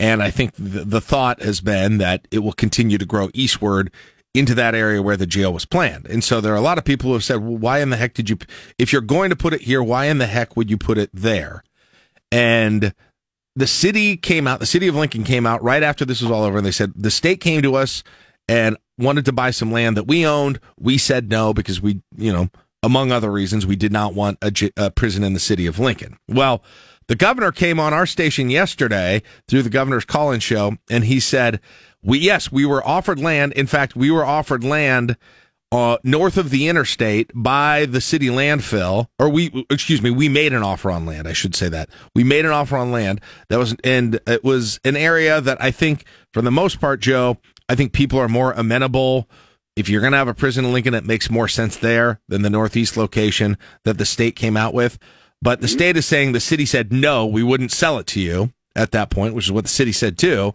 And I think the, the thought has been that it will continue to grow eastward into that area where the jail was planned. And so there are a lot of people who have said, well, why in the heck did you, if you're going to put it here, why in the heck would you put it there? And the city came out, the city of Lincoln came out right after this was all over and they said, the state came to us and wanted to buy some land that we owned. We said no because we, you know, among other reasons, we did not want a, a prison in the city of Lincoln. Well, the governor came on our station yesterday through the governor's call-in show, and he said, "We yes, we were offered land. In fact, we were offered land." Uh, north of the interstate by the city landfill, or we, excuse me, we made an offer on land. I should say that we made an offer on land that was, and it was an area that I think, for the most part, Joe, I think people are more amenable. If you're going to have a prison in Lincoln, it makes more sense there than the Northeast location that the state came out with. But the mm-hmm. state is saying the city said, no, we wouldn't sell it to you at that point, which is what the city said too.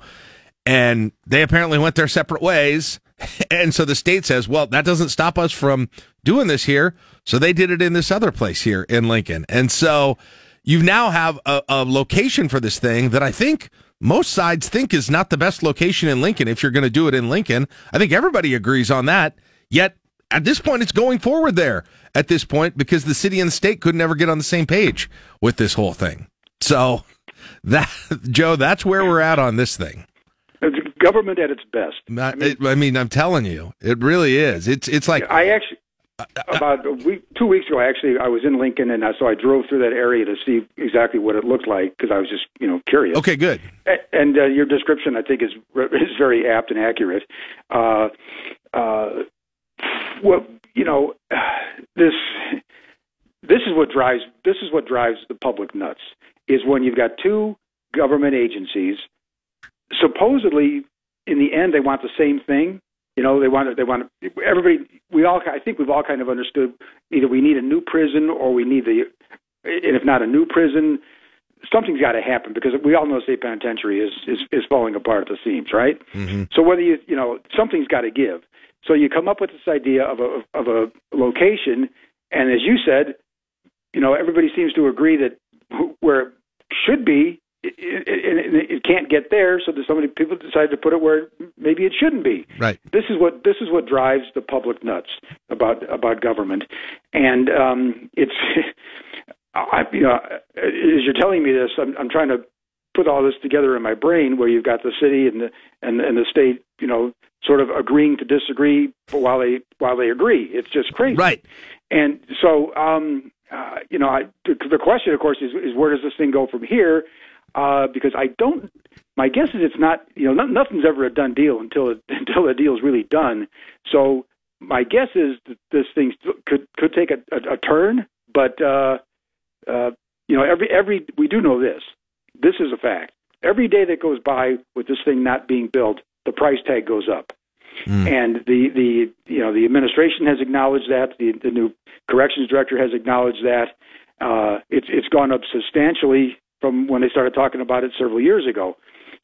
And they apparently went their separate ways. And so the state says, well, that doesn't stop us from doing this here. So they did it in this other place here in Lincoln. And so you now have a, a location for this thing that I think most sides think is not the best location in Lincoln if you're going to do it in Lincoln. I think everybody agrees on that. Yet at this point, it's going forward there at this point because the city and the state could never get on the same page with this whole thing. So that Joe, that's where we're at on this thing. It's government at its best. I mean, I mean, I'm telling you, it really is. It's it's like I actually about a week, two weeks ago, actually, I was in Lincoln, and I, so I drove through that area to see exactly what it looked like because I was just, you know, curious. Okay, good. And uh, your description, I think, is is very apt and accurate. Uh, uh, well, you know, this this is what drives this is what drives the public nuts is when you've got two government agencies supposedly in the end they want the same thing you know they want they want everybody we all i think we've all kind of understood either we need a new prison or we need the and if not a new prison something's got to happen because we all know state penitentiary is is, is falling apart at the seams right mm-hmm. so whether you you know something's got to give so you come up with this idea of a of a location and as you said you know everybody seems to agree that where it should be it, it, it, can't get there, so so many people decide to put it where maybe it shouldn't be. Right. This is what this is what drives the public nuts about about government, and um, it's. I, you know, as you're telling me this, I'm, I'm trying to put all this together in my brain, where you've got the city and the and, and the state, you know, sort of agreeing to disagree while they while they agree. It's just crazy. Right. And so, um, uh, you know, I, the, the question, of course, is, is where does this thing go from here? Uh, because I don't. My guess is it's not. You know, nothing's ever a done deal until it, until the deal is really done. So my guess is that this thing could could take a, a, a turn, but uh, uh, you know, every every we do know this. This is a fact. Every day that goes by with this thing not being built, the price tag goes up. Mm. And the the you know the administration has acknowledged that the the new corrections director has acknowledged that uh, it's it's gone up substantially from when they started talking about it several years ago.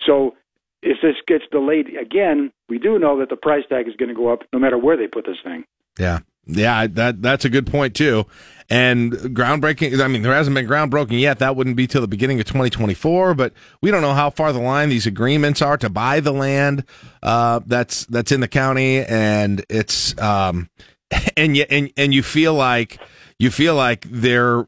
So if this gets delayed again, we do know that the price tag is going to go up no matter where they put this thing. Yeah. Yeah, that that's a good point too. And groundbreaking I mean there hasn't been groundbreaking yet. That wouldn't be till the beginning of 2024, but we don't know how far the line these agreements are to buy the land uh, that's that's in the county and it's um and you and and you feel like you feel like they're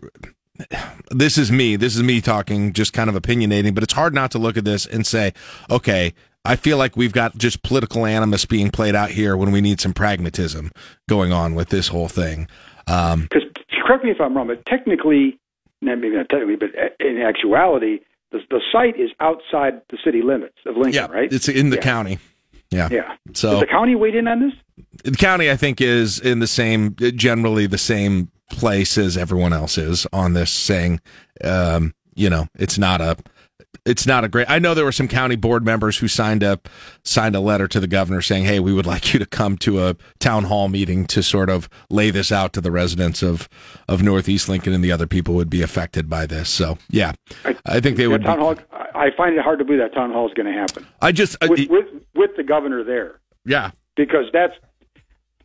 this is me. This is me talking, just kind of opinionating, but it's hard not to look at this and say, okay, I feel like we've got just political animus being played out here when we need some pragmatism going on with this whole thing. Um, because correct me if I'm wrong, but technically, not maybe not technically, but in actuality, the, the site is outside the city limits of Lincoln, yeah, right? It's in the yeah. county. Yeah. Yeah. So Does the county weighed in on this? The county, I think, is in the same, generally the same place as everyone else is on this, saying, um, you know, it's not a, it's not a great. I know there were some county board members who signed up, signed a letter to the governor saying, "Hey, we would like you to come to a town hall meeting to sort of lay this out to the residents of of Northeast Lincoln and the other people would be affected by this." So, yeah, I, I think they would. Town be, hall. I find it hard to believe that town hall is going to happen. I just with, uh, with with the governor there. Yeah, because that's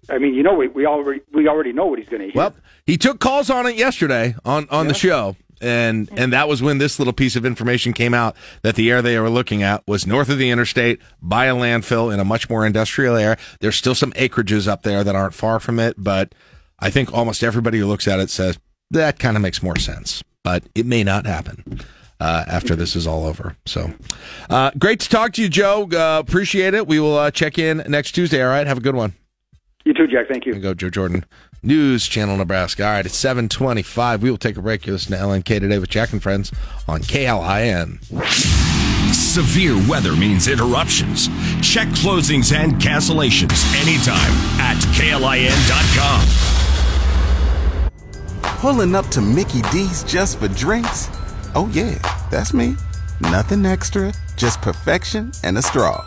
I mean, you know, we, we already we already know what he's going to hear. Well, he took calls on it yesterday on on yeah. the show, and and that was when this little piece of information came out that the area they were looking at was north of the interstate by a landfill in a much more industrial area. There's still some acreages up there that aren't far from it, but I think almost everybody who looks at it says that kind of makes more sense, but it may not happen. Uh, after this is all over. So, uh, great to talk to you, Joe. Uh, appreciate it. We will uh, check in next Tuesday. All right. Have a good one. You too, Jack. Thank you. go, Joe Jordan. News Channel Nebraska. All right, it's 725. We will take a break. You're listening to LNK today with Jack and Friends on KLIN. Severe weather means interruptions. Check closings and cancellations anytime at KLIN.com. Pulling up to Mickey D's just for drinks? Oh, yeah, that's me. Nothing extra, just perfection and a straw.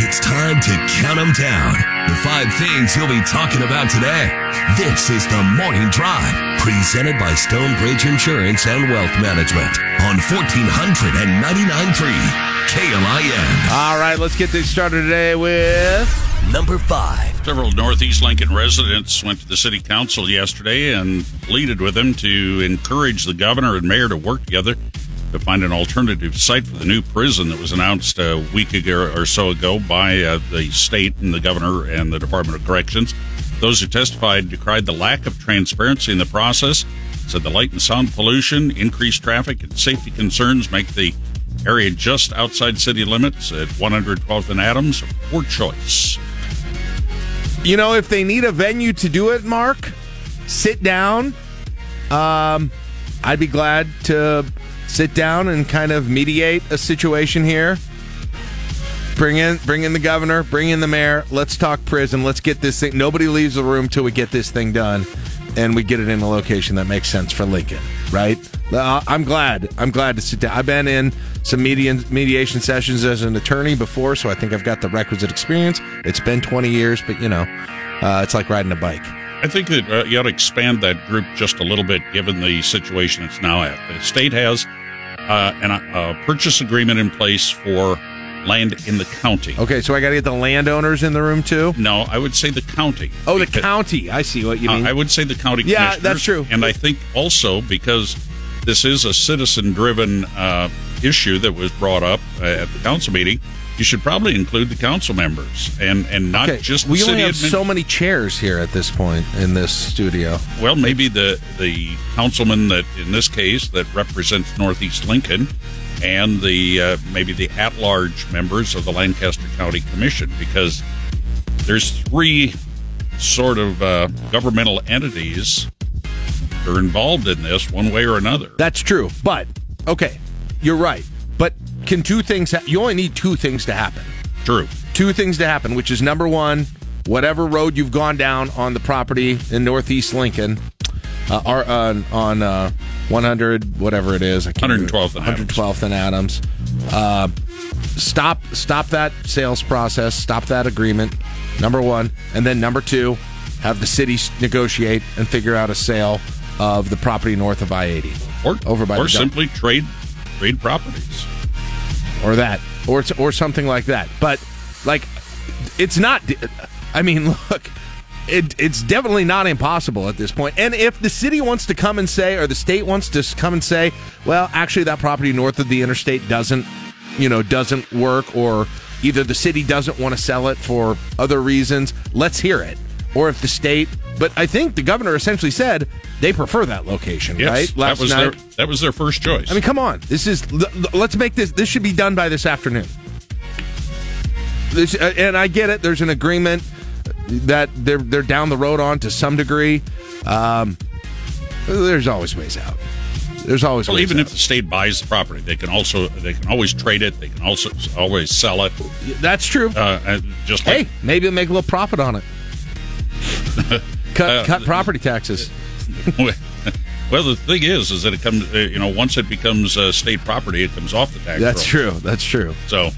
It's time to count them down. The five things you'll be talking about today. This is the Morning Drive, presented by Stonebridge Insurance and Wealth Management on 1499.3 KLIN. All right, let's get this started today with number five. Several Northeast Lincoln residents went to the city council yesterday and pleaded with them to encourage the governor and mayor to work together to find an alternative site for the new prison that was announced a week ago or so ago by uh, the state and the governor and the Department of Corrections. Those who testified decried the lack of transparency in the process, said the light and sound pollution, increased traffic, and safety concerns make the area just outside city limits at 112th and Adams a poor choice. You know, if they need a venue to do it, Mark, sit down. Um, I'd be glad to sit down and kind of mediate a situation here. Bring in, bring in the governor, bring in the mayor. Let's talk prison. Let's get this thing. Nobody leaves the room till we get this thing done, and we get it in a location that makes sense for Lincoln. Right? Uh, I'm glad. I'm glad to sit down. I've been in some median, mediation sessions as an attorney before, so I think I've got the requisite experience. It's been 20 years, but you know, uh, it's like riding a bike. I think that uh, you ought to expand that group just a little bit, given the situation it's now at. The state has uh, an, a purchase agreement in place for land in the county. Okay, so I got to get the landowners in the room too. No, I would say the county. Oh, the county. I see what you mean. Uh, I would say the county. Yeah, that's true. And I think also because this is a citizen-driven uh, issue that was brought up uh, at the council meeting you should probably include the council members and and not okay, just we only have admin- so many chairs here at this point in this studio. Well, maybe the the councilman that in this case that represents Northeast Lincoln, and the uh, maybe the at large members of the Lancaster County Commission, because there's three sort of uh, governmental entities that are involved in this one way or another. That's true, but okay, you're right. But can two things? Ha- you only need two things to happen. True. Two things to happen, which is number one, whatever road you've gone down on the property in Northeast Lincoln, uh, or on on uh, 100, whatever it is, I can't 112th and 112th and Adams. Uh, stop stop that sales process. Stop that agreement. Number one, and then number two, have the city negotiate and figure out a sale of the property north of I eighty, or over by or simply trade trade properties. Or that or or something like that but like it's not i mean look it, it's definitely not impossible at this point. and if the city wants to come and say or the state wants to come and say well actually that property north of the interstate doesn't you know doesn't work or either the city doesn't want to sell it for other reasons let's hear it or if the state but i think the governor essentially said they prefer that location Yes, right that was their that was their first choice. I mean, come on. This is let's make this. This should be done by this afternoon. This, uh, and I get it. There's an agreement that they're they're down the road on to some degree. Um, there's always ways out. There's always well, even out. if the state buys the property, they can also they can always trade it. They can also always sell it. That's true. Uh, just like, hey, maybe make a little profit on it. Cut Uh, cut property taxes. well, the thing is, is that it comes. Uh, you know, once it becomes uh, state property, it comes off the tax. That's roll. true. That's true. So,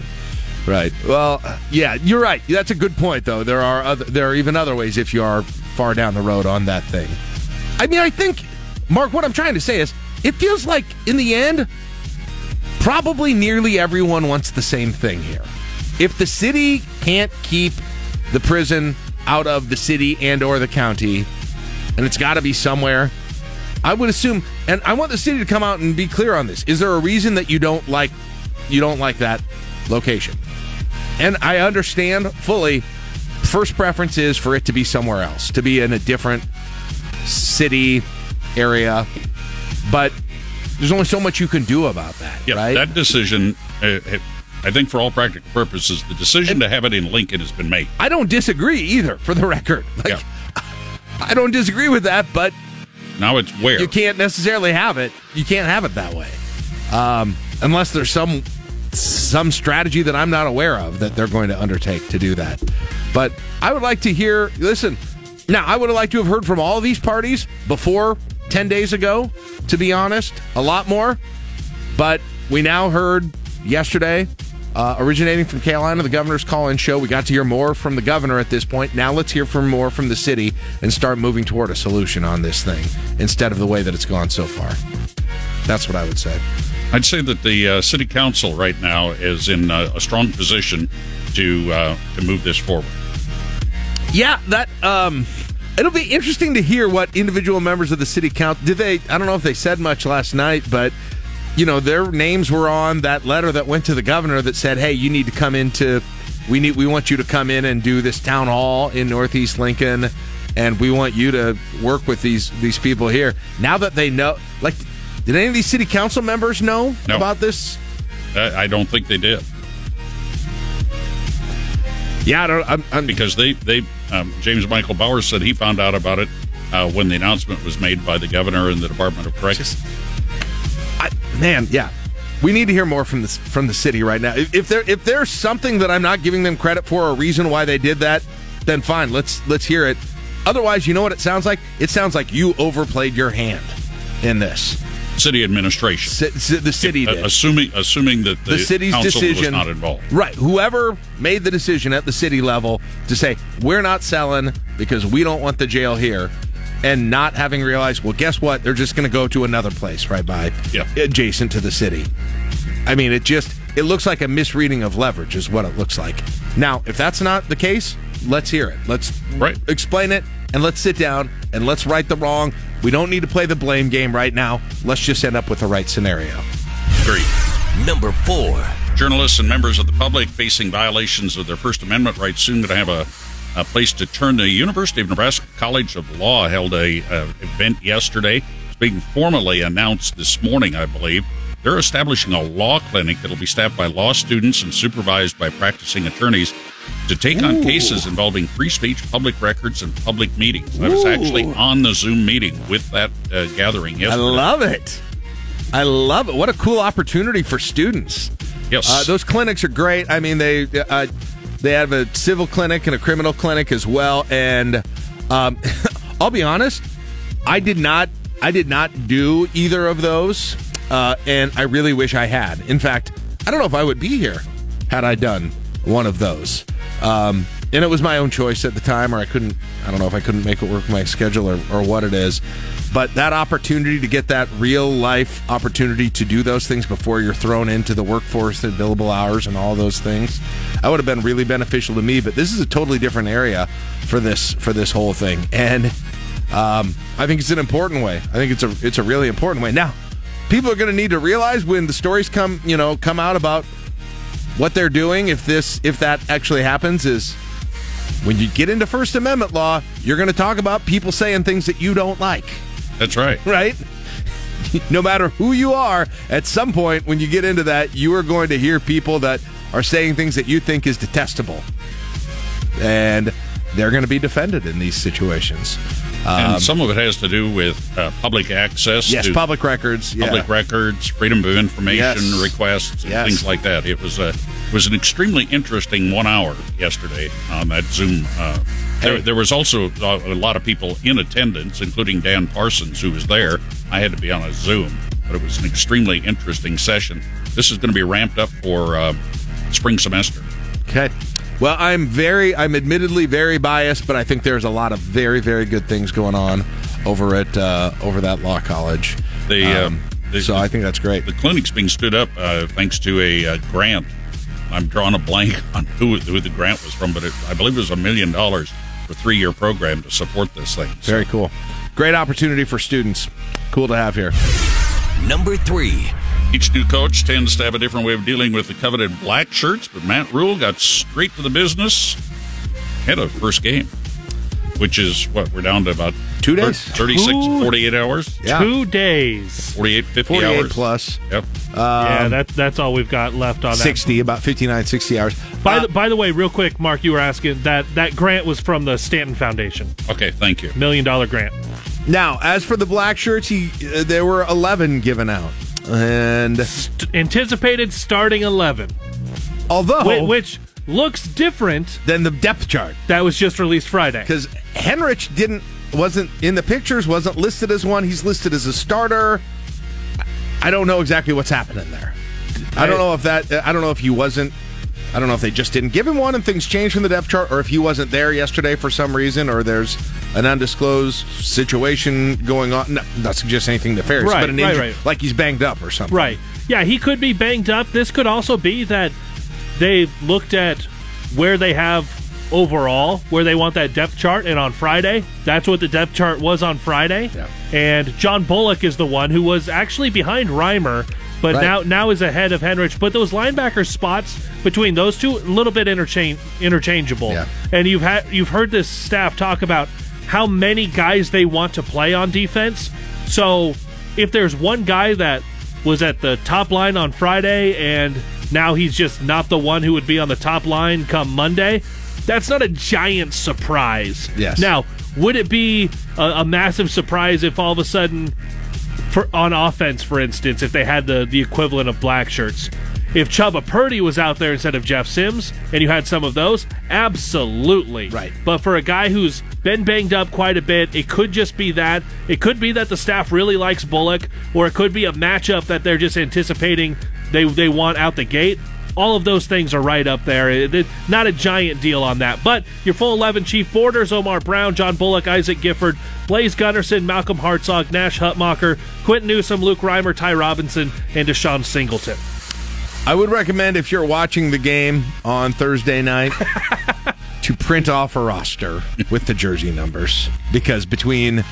right. Well, yeah, you're right. That's a good point, though. There are other, there are even other ways if you are far down the road on that thing. I mean, I think, Mark, what I'm trying to say is, it feels like in the end, probably nearly everyone wants the same thing here. If the city can't keep the prison out of the city and or the county, and it's got to be somewhere. I would assume, and I want the city to come out and be clear on this. Is there a reason that you don't like you don't like that location? And I understand fully. First preference is for it to be somewhere else, to be in a different city area. But there's only so much you can do about that, yeah, right? that decision. Uh, I think, for all practical purposes, the decision to have it in Lincoln has been made. I don't disagree either, for the record. Like, I don't disagree with that, but Now it's where you can't necessarily have it. You can't have it that way. um, unless there's some some strategy that I'm not aware of that they're going to undertake to do that. But I would like to hear. Listen, now I would have liked to have heard from all these parties before ten days ago. To be honest, a lot more. But we now heard yesterday, uh, originating from Carolina, the governor's call-in show. We got to hear more from the governor at this point. Now let's hear from more from the city and start moving toward a solution on this thing instead of the way that it's gone so far. That's what I would say. I'd say that the uh, city council right now is in uh, a strong position to uh, to move this forward. Yeah, that um, it'll be interesting to hear what individual members of the city council did. They I don't know if they said much last night, but you know their names were on that letter that went to the governor that said, "Hey, you need to come into we need we want you to come in and do this town hall in Northeast Lincoln." And we want you to work with these these people here. Now that they know, like, did any of these city council members know No. about this? I, I don't think they did. Yeah, I don't. I'm, I'm, because they they um, James Michael Bowers said he found out about it uh, when the announcement was made by the governor and the Department of Corrections. I, man, yeah, we need to hear more from the from the city right now. If, if there if there's something that I'm not giving them credit for, or a reason why they did that, then fine. Let's let's hear it. Otherwise, you know what it sounds like? It sounds like you overplayed your hand in this. City administration, C- c- the city did. assuming assuming that the, the city's council decision was not involved. Right. Whoever made the decision at the city level to say we're not selling because we don't want the jail here, and not having realized, well, guess what? They're just going to go to another place right by, Yeah. adjacent to the city. I mean, it just it looks like a misreading of leverage is what it looks like. Now, if that's not the case, let's hear it. Let's right. explain it, and let's sit down and let's right the wrong. We don't need to play the blame game right now. Let's just end up with the right scenario. Agreed. Number four. Journalists and members of the public facing violations of their First Amendment rights soon going to have a, a place to turn. The University of Nebraska College of Law held a uh, event yesterday. It's being formally announced this morning, I believe. They're establishing a law clinic that'll be staffed by law students and supervised by practicing attorneys to take on cases involving free speech, public records, and public meetings. I was actually on the Zoom meeting with that uh, gathering I love it. I love it. What a cool opportunity for students. Yes. Uh, those clinics are great. I mean, they uh, they have a civil clinic and a criminal clinic as well. And um, I'll be honest, I did not I did not do either of those, uh, and I really wish I had. In fact, I don't know if I would be here had I done one of those. Um, and it was my own choice at the time, or I couldn't. I don't know if I couldn't make it work with my schedule or, or what it is. But that opportunity to get that real life opportunity to do those things before you're thrown into the workforce and billable hours and all those things, that would have been really beneficial to me. But this is a totally different area for this for this whole thing, and um, I think it's an important way. I think it's a it's a really important way. Now, people are going to need to realize when the stories come you know come out about what they're doing if this if that actually happens is when you get into first amendment law you're going to talk about people saying things that you don't like That's right. right? No matter who you are at some point when you get into that you are going to hear people that are saying things that you think is detestable. And they're going to be defended in these situations Um, and some of it has to do with uh, public access. yes to public records yeah. public records, freedom of information Yes. requests, and Yes. things like that. It was a it was an extremely interesting one hour yesterday on that Zoom. Uh, there, there was also a, a lot of people in attendance, including Dan Parsons, who was there. I had to be on a Zoom, but it was an extremely interesting session. This is going to be ramped up for uh, spring semester. Okay. Well, I'm very, I'm admittedly very biased, but I think there's a lot of very, very good things going on over at uh, over that law college. The, uh, the- so I think that's great. The clinic's being stood up uh, thanks to a uh, grant. I'm drawing a blank on who, who the grant was from, but it, I believe it was a million dollars for three year program to support this thing. So, Very cool. Great opportunity for students. Cool to have here. Number three. Each new coach tends to have a different way of dealing with the coveted black shirts, but Matt Rhule got straight to the business ahead of first game, which is what we're down to about Two days? 36, Two- 48 hours, Yeah. Two days. 48, 50 48 hours. plus. Yep. yeah, Um, that, that's all we've got left on that. 60, about 59, 60 hours. By Uh, the by the way, real quick, Mark, you were asking that that grant was from the Stanton Foundation, Okay, thank you. million dollar grant. now, as for the black shirts, he, uh, there were 11 given out. And St- anticipated starting eleven, although whi- which looks different than the depth chart that was just released Friday. because Henrich didn't wasn't in the pictures, wasn't listed as one. He's listed as a starter. I don't know exactly what's happening there. I don't know if that. Uh, I don't know if he wasn't. I don't know if they just didn't give him one and things changed from the depth chart, or if he wasn't there yesterday for some reason, or there's an undisclosed situation going on. No, not suggest anything nefarious, Right, but an right, injury, right. like he's banged up or something. Right. Yeah, he could be banged up. This could also be that they've looked at where they have overall, where they want that depth chart, and on Friday, that's what the depth chart was on Friday. Yeah. And John Bullock is the one who was actually behind Reimer, but Right. now now is ahead of Henrich. But those linebacker spots between those two, a little bit interchange interchangeable. Yeah. And you've had you've heard this staff talk about how many guys they want to play on defense. So if there's one guy that was at the top line on Friday and now he's just not the one who would be on the top line come Monday, that's not a giant surprise. Yes. Now, would it be a, a massive surprise if all of a sudden, for on offense, for instance, if they had the the equivalent of black shirts? If Chubba Purdy was out there instead of Jeff Sims, and you had some of those, absolutely. Right. But for a guy who's been banged up quite a bit, it could just be that. It could be that the staff really likes Bullock, or it could be a matchup that they're just anticipating they they want out the gate. All of those things are right up there. It- it- not a giant deal on that. But your full 11 chief borders Omar Brown, John Bullock, Isaac Gifford, Blaise Gunnerson, Malcolm Hartzog, Nash Hutmacher, Quinton Newsome, Luke Reimer, Ty Robinson, and DeShon Singleton. I would recommend if you're watching the game on Thursday night to print off a roster with the jersey numbers because between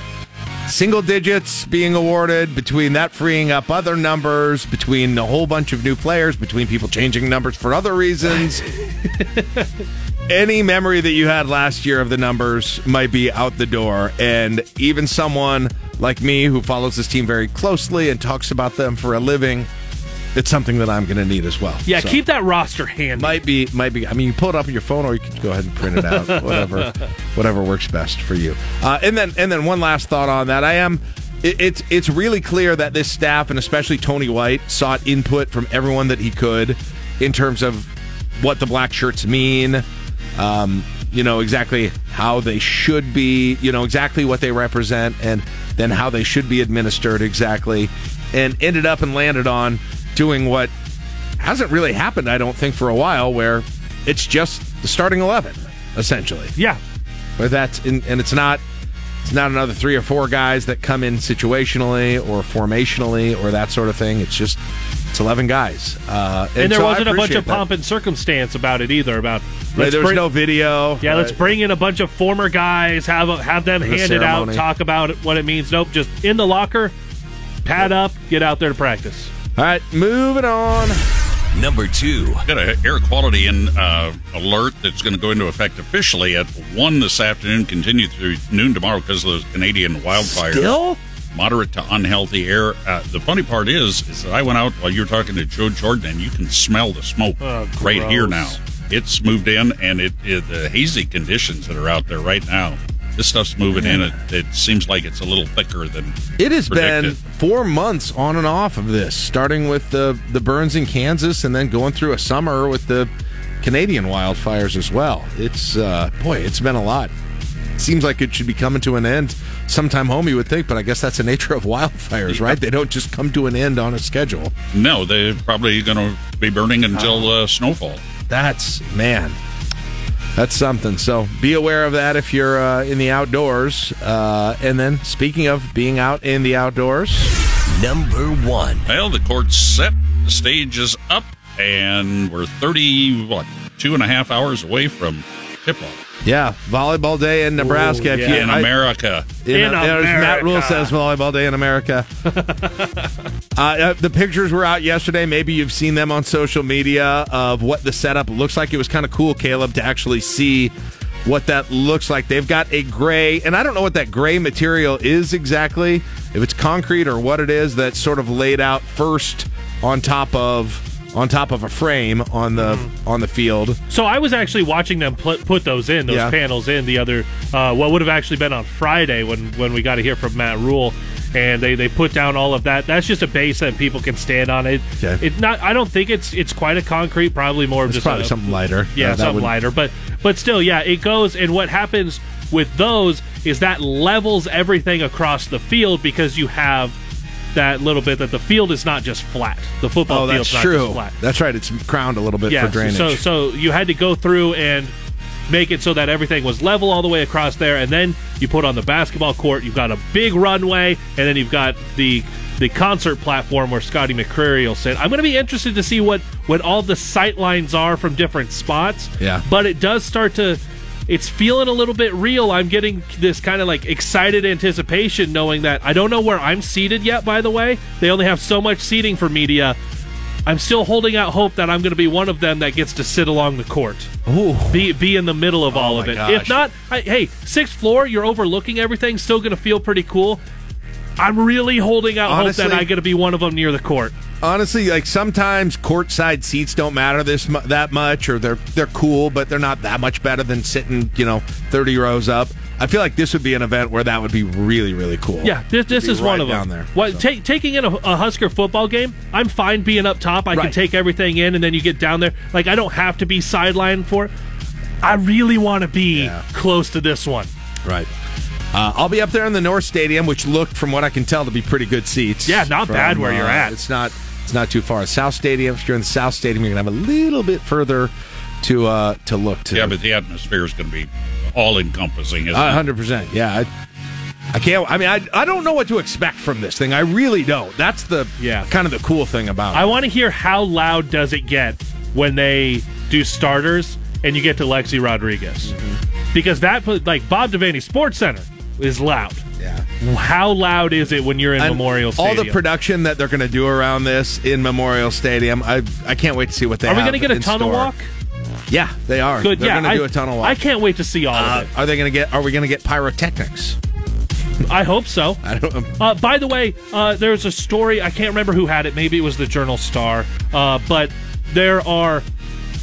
single digits being awarded, between that freeing up other numbers, between a whole bunch of new players, between people changing numbers for other reasons, any memory that you had last year of the numbers might be out the door. And even someone like me who follows this team very closely and talks about them for a living, it's something that I'm going to need as well. Yeah, So- keep that roster handy. might be might be i mean you pull it up on your phone or you can go ahead and print it out whatever whatever works best for you uh, and then and then one last thought on that i am it, it's it's really clear that this staff and especially tony white sought input from everyone that he could in terms of what the black shirts mean um, you know exactly how they should be you know exactly what they represent and then how they should be administered exactly and ended up and landed on doing what hasn't really happened, I don't think, for a while, where it's just the starting eleven, essentially. Yeah. Where that's in, and it's not it's not another three or four guys that come in situationally or formationally or that sort of thing. It's just it's eleven guys. Uh, And, there so wasn't a bunch of that. pomp and circumstance about it either. About let's there was bring- no video. Yeah, let's bring in a bunch of former guys, have have them The hand it out, talk about what it means. Nope, just in the locker, pad up, get out there to practice. All right, moving on. Number two. Got an air quality in, uh, alert that's going to go into effect officially at one this afternoon, continue through noon tomorrow because of the Canadian wildfires. Still? moderate to unhealthy air. Uh, the funny part is, is that I went out while you were talking to Joe Jordan, and you can smell the smoke Oh, right here now. It's moved in, and it, it the hazy conditions that are out there right now. This stuff's moving in. It, it seems like it's a little thicker than It has been four months on and off of this, starting with the the burns in Kansas, and then going through a summer with the Canadian wildfires as well. It's uh, boy, it's been a lot. It seems like it should be coming to an end sometime home. You would think, but I guess that's the nature of wildfires, right? They don't just come to an end on a schedule. No, they're probably going to be burning until uh, snowfall. That's man. That's something. So be aware of that if you're uh, in the outdoors. Uh, and then, speaking of being out in the outdoors, Number one. Well, the court's set, the stage is up, and we're 30, what, two and a half hours away from tip off yeah, volleyball day in Nebraska. if you, in I- America. In, In as Matt Rhule says, volleyball day in America. uh, uh, the pictures were out yesterday. Maybe you've seen them on social media of what the setup looks like. It was kind of cool, Caleb, to actually see what that looks like. They've got a gray, and I don't know what that gray material is exactly, if it's concrete or what it is that's sort of laid out first on top of on top of a frame on the Mm-hmm. on the field. So I was actually watching them put, put those in, those Yeah. panels in the other, uh, what would have actually been on Friday when, when we got to hear from Matt Rhule. and they, they put down all of that. That's just a base that people can stand on. It Okay. it not. I don't think it's it's quite a concrete. Probably more of It's just probably a, something lighter. Yeah, Uh, that something would- lighter. But but still, yeah, it goes. And what happens with those is that levels everything across the field because you have that little bit that the field is not just flat. The football Oh, field's not true. just flat. That's right. It's crowned a little bit for drainage. So so you had to go through and make it so that everything was level all the way across there, and then you put on the basketball court. You've got a big runway, and then you've got the the concert platform where Scotty McCreery will sit. I'm going to be interested to see what what all the sight lines are from different spots. Yeah. but it does start to. It's feeling a little bit real. I'm getting this kind of like excited anticipation, knowing that I don't know where I'm seated yet. By the way, they only have so much seating for media. I'm still holding out hope that I'm going to be one of them that gets to sit along the court. Ooh. Be be in the middle of oh all Oh of it. gosh. If not, I, hey, sixth floor, you're overlooking everything. Still going to feel pretty cool. I'm really holding out Honestly- hope that I get to be one of them near the court. honestly, like sometimes courtside seats don't matter this that much, or they're they're cool, but they're not that much better than sitting, you know, thirty rows up. I feel like this would be an event where that would be really really cool. Yeah, this, this is one of them. down there. What take, taking in a, a Husker football game? I'm fine being up top. I can take everything in, and then you get down there. Like I don't have to be sidelined for it. I really want to be close to this one. Right. Uh, I'll be up there in the North Stadium, which looked, from what I can tell, to be pretty good seats. Yeah, not bad where you're at. It's not. It's not too far. South Stadium. If you're in the South Stadium, you're gonna have a little bit further to uh, to look to. Yeah, but the atmosphere is going to be all encompassing, isn't it? hundred percent. Yeah, I, I can't. I mean, I I don't know what to expect from this thing. I really don't. That's the Yeah. kind of the cool thing about it. I want to hear how loud does it get when they do starters and you get to Lexi Rodriguez Mm-hmm. because that like Bob Devaney Sports Center is loud. Yeah. How loud is it when you're in And Memorial all the production that they're going to do around this in Memorial Stadium. I I can't wait to see what they Are we going to get a tunnel store. walk? Yeah, they are. Good. They're yeah, going to do a tunnel walk. I can't wait to see all Uh, of it. are they going to get? Are we going to get pyrotechnics? I hope so. I don't. Uh, by the way, uh, there's a story. I can't remember who had it. Maybe it was the Journal Star. Uh, but there are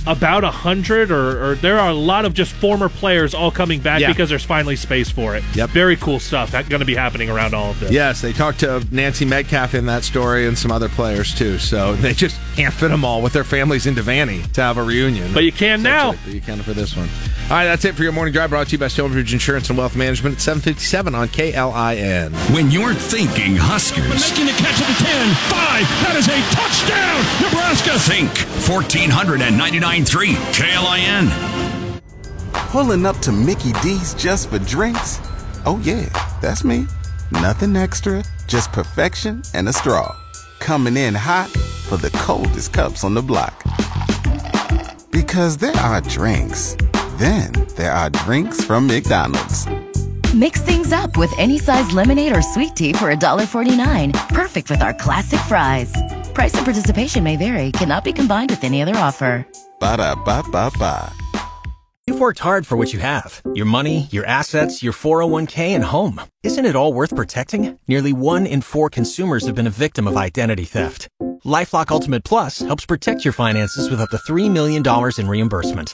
about a hundred, or, or there are a lot of just former players all coming back Yeah. because there's finally space for it. Yep. Very cool stuff. That's going to be happening around all of this. Yes, they talked to Nancy Metcalf in that story and some other players too. So they just can't fit them all with their families into Vanny to have a reunion. But you can now. Essentially, But you can for this one. All right, that's it for your morning drive. Brought to you by Stonebridge Insurance and Wealth Management at 757 on KLIN. When you're thinking Huskers, Making the catch at the 10. 5. That is a touchdown, Nebraska. think 1499.3 KLIN. Pulling up to Mickey D's just for drinks? Oh, yeah, that's me. Nothing extra, just perfection and a straw. Coming in hot for the coldest cups on the block. Because there are drinks, then there are drinks from McDonald's. Mix things up with any size lemonade or sweet tea for $1.49. Perfect with our classic fries. Price and participation may vary, cannot be combined with any other offer. Ba da ba ba ba. You've worked hard for what you have your money, your assets, your 401k, and home. Isn't it all worth protecting? Nearly one in four consumers have been a victim of identity theft. Lifelock Ultimate Plus helps protect your finances with up to $3 million in reimbursement.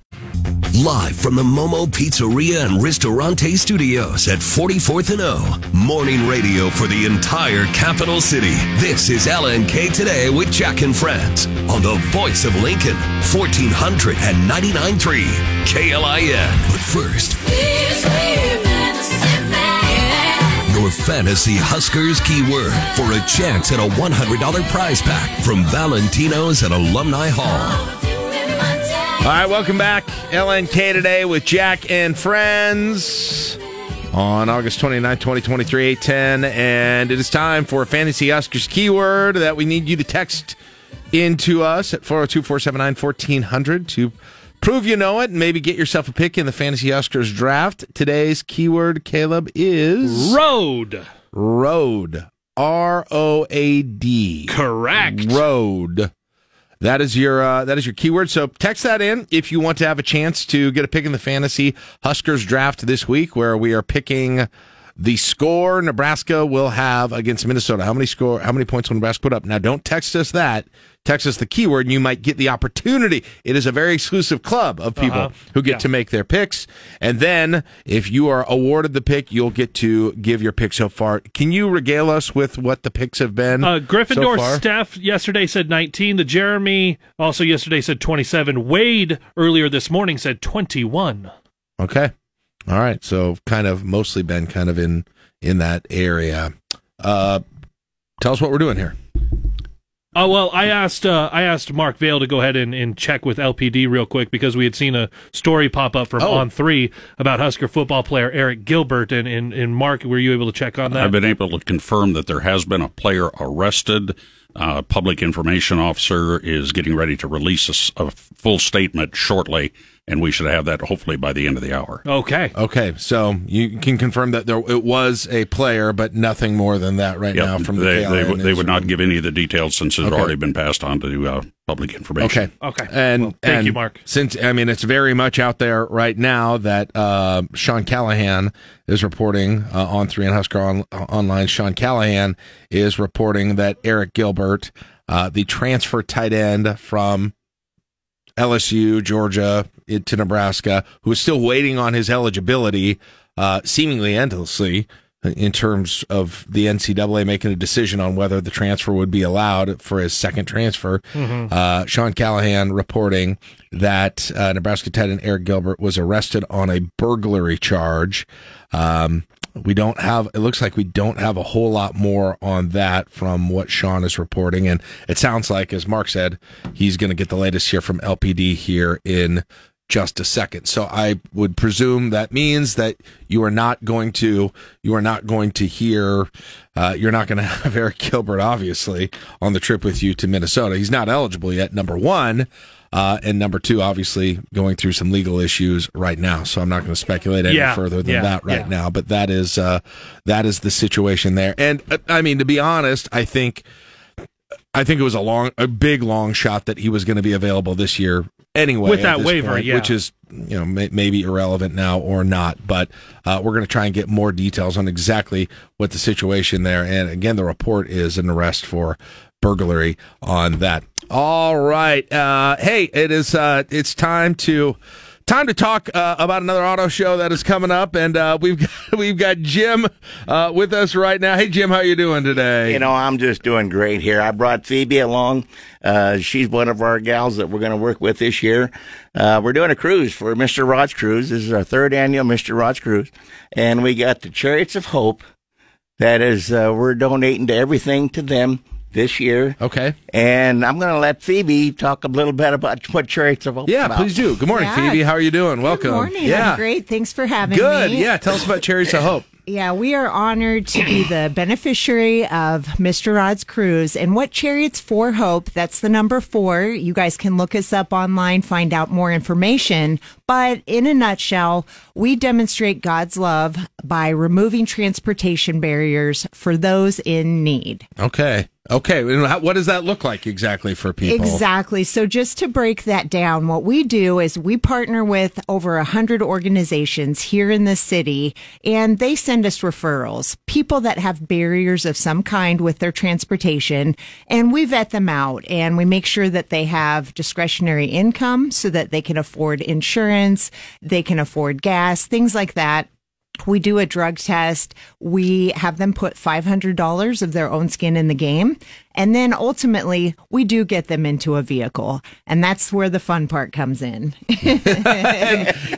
Live from the Momo Pizzeria and Ristorante Studios at 44th and O. Morning radio for the entire capital city. This is LNK Today with Jack and Friends on the voice of Lincoln, 1499.3 KLIN. But first, your fantasy Huskers keyword for a chance at a $100 prize pack from Valentino's at Alumni Hall. All right, welcome back. LNK today with Jack and Friends on August 29, 2023, 810. And it is time for a Fantasy Huskers keyword that we need you to text into us at 402 479 1400 to prove you know it and maybe get yourself a pick in the Fantasy Huskers draft. Today's keyword, Caleb, is Road. Road. R O A D. Correct. Road. That is your uh, that is your keyword. So text that in if you want to have a chance to get a pick in the fantasy Huskers draft this week, where we are picking the score Nebraska will have against Minnesota. How many score? How many points will Nebraska put up? Now, don't text us that. Text us the keyword, and you might get the opportunity. It is a very exclusive club of people Uh-huh. who get Yeah. to make their picks. And then, if you are awarded the pick, you'll get to give your pick so far. Can you regale us with what the picks have been? Uh, Gryffindor so? Steph yesterday said 19. The Jeremy also yesterday said 27. Wade earlier this morning said 21. Okay. All right. So kind of mostly been kind of in in that area. Uh tell us what we're doing here. Oh well, I asked uh, I asked Mark Vale to go ahead and, and check with LPD real quick because we had seen a story pop up from Oh. On Three about Husker football player Arik Gilbert and, and, and Mark, were you able to check on that? I've been able to confirm that there has been a player arrested. Uh, public information officer is getting ready to release a full statement shortly, and we should have that hopefully by the end of the hour. Okay. Okay. So you can confirm that there it was a player, but nothing more than that right Yep, now from the they, they, KLA would- they would not give any of the details since it's Okay. already been passed on to uh, public information. Okay. Okay. And thank and you, Mark. Since I mean, it's very much out there right now that uh, Sean Callahan is reporting uh, on Three and Husker on, online. Sean Callahan is reporting that Arik Gilbert, uh, the transfer tight end from LSU, Georgia, it- to Nebraska, who is still waiting on his eligibility, uh, seemingly endlessly, in terms of the NCAA making a decision on whether the transfer would be allowed for his second transfer. Mhm. Uh, Sean Callahan reporting that uh, Nebraska tight end Arik Gilbert was arrested on a burglary charge. Um, we don't have, it looks like we don't have a whole lot more on that from what Sean is reporting. And it sounds like, as Mark said, he's going to get the latest here from LPD here in just a second. So I would presume that means that you are not going to you are not going to hear uh, you're not going to have Arik Gilbert obviously on the trip with you to Minnesota. He's not eligible yet. Number one. Uh, and number two, obviously going through some legal issues right now. So I'm not going to speculate any Yeah, further than yeah, that right yeah. now. But that is uh, that is the situation there. And uh, I mean, to be honest, I think I think it was a long, a big long shot that he was going to be available this year anyway. With that waiver, point, yeah. which is you know may, maybe irrelevant now or not. But uh, we're going to try and get more details on exactly what the situation there. And again, the report is an arrest for burglary on that. All right, uh, hey, it is uh, it's time to. Time to talk uh, about another auto show that is coming up, and uh, we've got, we've got Jim uh, with us right now. Hey, Jim, how you doing today? You know, I'm just doing great here. I brought Phoebe along. Uh, she's one of our gals that we're going to work with this year. Uh, we're doing a cruise for Mr. Rod's Cruise. This is our third annual Mr. Rod's Cruise. And we got the Chariots of Hope. That is, uh, we're donating to everything to them this year. Okay. And I'm going to let Phoebe talk a little bit about what Chariots of Hope Yeah, about. please do. Good morning, Yeah. Phoebe. How are you doing? Welcome. Good morning. Yeah. I'm great. Thanks for having Good. me. Good. Yeah. Tell us about Chariots of Hope. Yeah, we are honored to be the beneficiary of Mr. Rod's cruise. And what Chariots for Hope, that's the number four. You guys can look us up online, find out more information. But in a nutshell, we demonstrate God's love by removing transportation barriers for those in need. Okay. Okay. What does that look like exactly for people? Exactly. So just to break that down, what we do is we partner with over a hundred organizations here in the city and they send us referrals, people that have barriers of some kind with their transportation and we vet them out and we make sure that they have discretionary income so that they can afford insurance, they can afford gas, things like that. We do a drug test. We have them put $500 of their own skin in the game. And then ultimately, we do get them into a vehicle. And that's where the fun part comes in.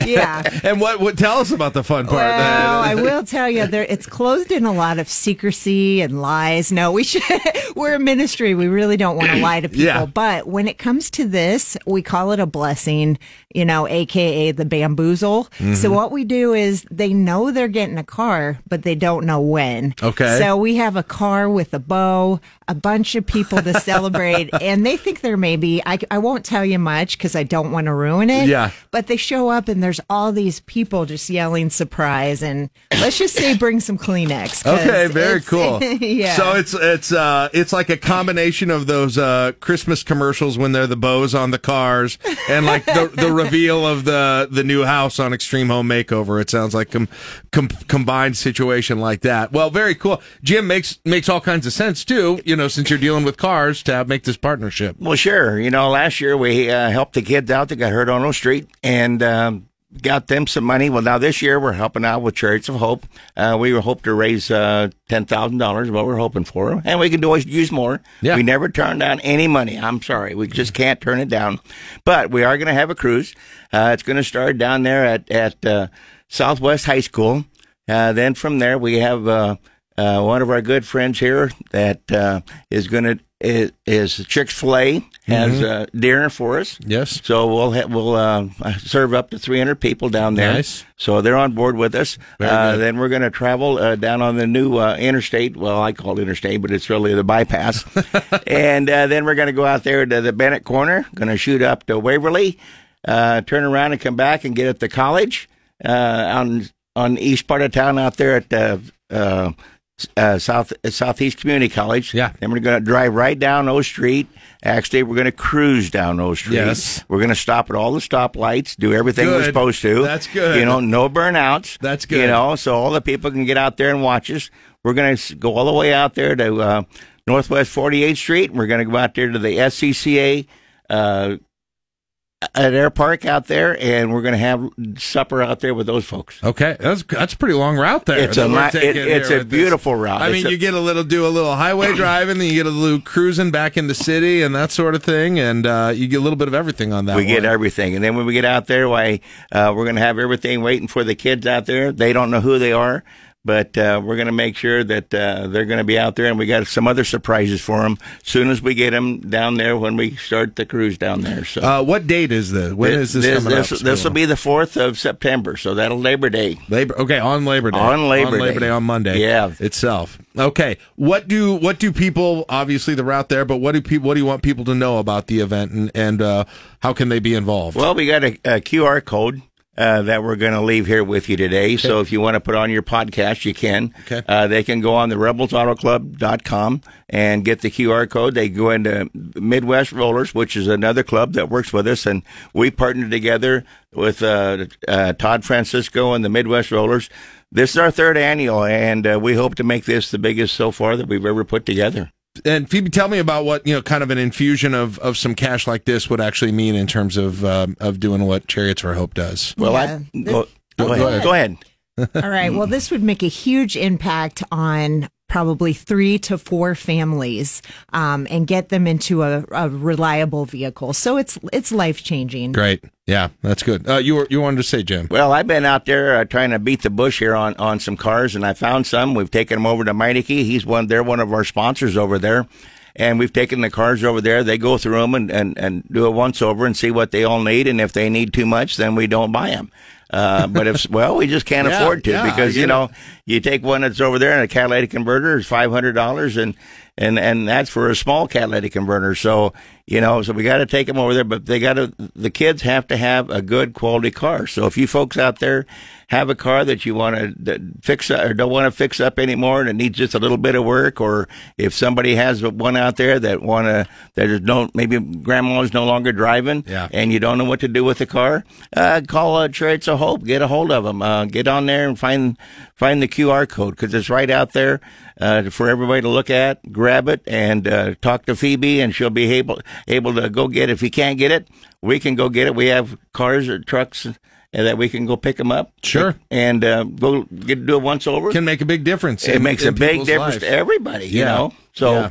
yeah. And what? What? Tell us about the fun part. Well, I will tell you, there it's clothed in a lot of secrecy and lies. No, we should. We're a ministry. We really don't want to lie to people. Yeah. But when it comes to this, we call it a blessing. You know, aka the bamboozle. Mhm. So what we do is they know they're getting a car, but they don't know when. Okay. So we have a car with a bow, a bunch bunch of people to celebrate, and they think there may be. I, I won't tell you much because I don't want to ruin it. Yeah. But they show up, and there's all these people just yelling surprise, and let's just say bring some Kleenex. Okay, very cool. yeah. So it's it's uh it's like a combination of those uh Christmas commercials when they're the bows on the cars and like the the reveal of the the new house on Extreme Home Makeover. It sounds like com, com, combined situation like that. Well, very cool. Jim makes makes all kinds of sense too. You know, since you're dealing with cars to have, make this partnership. Well, sure. You know, last year we uh, helped the kids out that got hurt on O Street and um, got them some money. Well, now this year we're helping out with Chariots of Hope. Uh, we hope to raise uh, ten thousand dollars. What we're hoping for, and we can always use more. Yeah. We never turn down any money. I'm sorry, we just can't turn it down. But we are going to have a cruise. Uh, it's going to start down there at at uh, Southwest High School. Uh, then from there we have. Uh, one of our good friends here that uh, is going to is, is Chick Fil A has Mhm. uh, dinner for us. Yes. So we'll ha- we'll uh, serve up to 300 people down there. Nice. So they're on board with us. Uh, then we're going to travel uh, down on the new uh, interstate. Well, I call it interstate, but it's really the bypass. and uh, then we're going to go out there to the Bennett Corner. Going to shoot up to Waverly, uh, turn around and come back and get at the college uh, on on the east part of town out there at the. Uh, uh, South Southeast Community College. Yeah. Then we're going to drive right down O Street. Actually, we're going to cruise down O Street. Yes. We're going to stop at all the stoplights, do everything we're supposed to. That's good. You know, no burnouts. That's good. You know, so all the people can get out there and watch us. We're going to go all the way out there to uh, Northwest 48th Street. We're going to go out there to the SCCA uh, at Air Park out there, and we're going to have supper out there with those folks. Okay, that's that's a pretty long route there. It's a li- it- it's a with this. beautiful route. I It's mean, a- you get a little do a little highway driving, then you get a little cruising back in the city and that sort of thing, and uh, you get a little bit of everything on that. we get everything, and then when we get out there, why uh, we're going to have everything waiting for the kids out there. They don't know who they are, but uh, we're going to make sure that uh, they're going to be out there, and we got some other surprises for them as soon as we get them down there when we start the cruise down there. So. Uh, what date is this? When is this, this, coming this, up? This will be the fourth of September, so that'll Labor Day. Labor. Okay, on Labor Day. On Labor Labor Day. Day on Monday. Yeah. itself. Okay. What do what do people? Obviously, the route there, but what do people? What do you want people to know about the event, and and uh, how can they be involved? Well, we got a, a QR code uh, that we're going to leave here with you today. So if you want to put on your podcast, you can. Okay. Uh, they can go on the rebelsautoclub.com and get the QR code. They go into Midwest Rollers, which is another club that works with us, and we partnered together with uh, uh, Todd Francisco and the Midwest Rollers. This is our third annual, and uh, we hope to make this the biggest so far that we've ever put together. And Phoebe, tell me about what you know, kind of an infusion of, of some cash like this would actually mean in terms of um, of doing what Chariots for Hope does. Well, Yeah. I go, Go go ahead. ahead. Go ahead. All right. Well, this would make a huge impact on probably three to four families um, and get them into a, a reliable vehicle. So it's it's life changing. Great. Yeah, that's good. Uh, you were you wanted to say, Jim? Well, I've been out there uh, trying to beat the bush here on, on some cars, and I found some. We've taken them over to Meineke. He's one. They're one of our sponsors over there, and we've taken the cars over there. They go through them and, and, and do a once over and see what they all need, and if they need too much, then we don't buy them. Uh, but if well, we just can't Yeah, afford to yeah, because you know it. you take one that's over there and a catalytic converter is five hundred dollars and and and that's for a small catalytic converter. So you know, so we got to take them over there, but they got to the kids have to have a good quality car. So if you folks out there have a car that you want to fix up or don't want to fix up anymore and it needs just a little bit of work, or if somebody has one out there that want to that is don't maybe grandma's no longer driving, Yeah. and you don't know what to do with the car, uh, call uh, Chariots of Hope. Get a hold of them. Uh, get on there and find find the QR code because it's right out there uh, for everybody to look at. Grab it and uh, talk to Phoebe, and she'll be able able to go get. it. If you can't get it, we can go get it. We have cars or trucks. That we can go pick them up, Sure. and uh, go get do it once over. Can make a big difference. it in- makes in a big difference to everybody, you Yeah. know. So Yeah.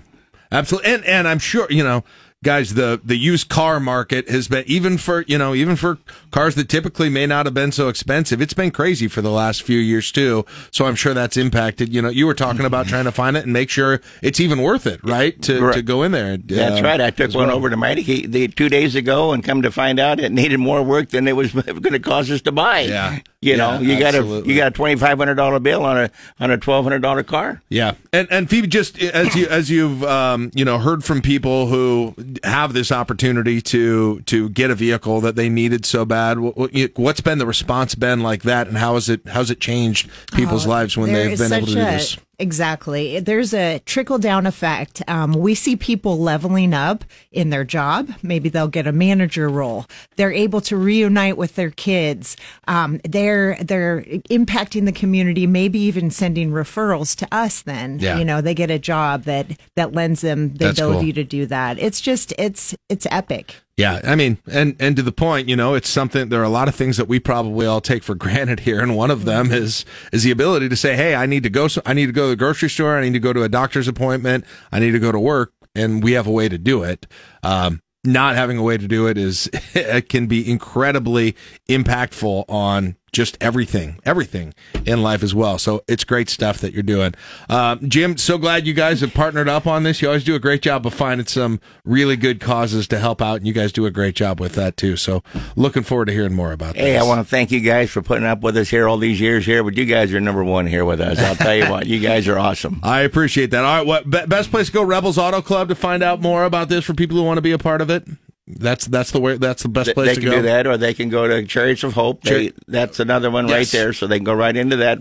absolutely, and and I'm sure you know, guys, the the used car market has been even for you know even for cars that typically may not have been so expensive. It's been crazy for the last few years too. So I'm sure that's impacted. You know, you were talking about trying to find it and make sure it's even worth it, right? To Right. to go in there. That's uh, right. I took one well. over to Mighty the two days ago, and come to find out, it needed more work than it was going to cost us to buy. Yeah. You know, Yeah, you got a you got a twenty five hundred dollar bill on a on a twelve hundred dollar car. Yeah, and and Phoebe, just as you as you've um, you know heard from people who have this opportunity to to get a vehicle that they needed so bad, what- what- what's been the response been like that, and how has it how's it changed people's Oh, lives when they've been able to such do this? Exactly. There's a trickle down effect. Um, we see people leveling up in their job. Maybe they'll get a manager role. They're able to reunite with their kids. Um, they're they're impacting the community. Maybe even sending referrals to us. Then Yeah. you know they get a job that that lends them the That's ability cool. to do that. It's just it's it's epic. Yeah, I mean, and and to the point, you know, it's something. There are a lot of things that we probably all take for granted here, and one of them is is the ability to say, "Hey, I need to go. so- I need to go to the grocery store. I need to go to a doctor's appointment. I need to go to work," and we have a way to do it. Um, not having a way to do it is it can be incredibly impactful on just everything, everything in life as well. So it's great stuff that you're doing. Um, Jim, so glad you guys have partnered up on this. You always do a great job of finding some really good causes to help out, and you guys do a great job with that too. So looking forward to hearing more about this. Hey. I want to thank you guys for putting up with us here all these years here, but you guys are number one here with us. I'll tell you what, you guys are awesome. I appreciate that. All right, what best place to go? Rebels Auto Club to find out more about this for people who want to be a part of it. That's that's the way. That's the best place they to can go. do that, or they can go to Chariots of Hope. They, that's another one right there, so they can go right into that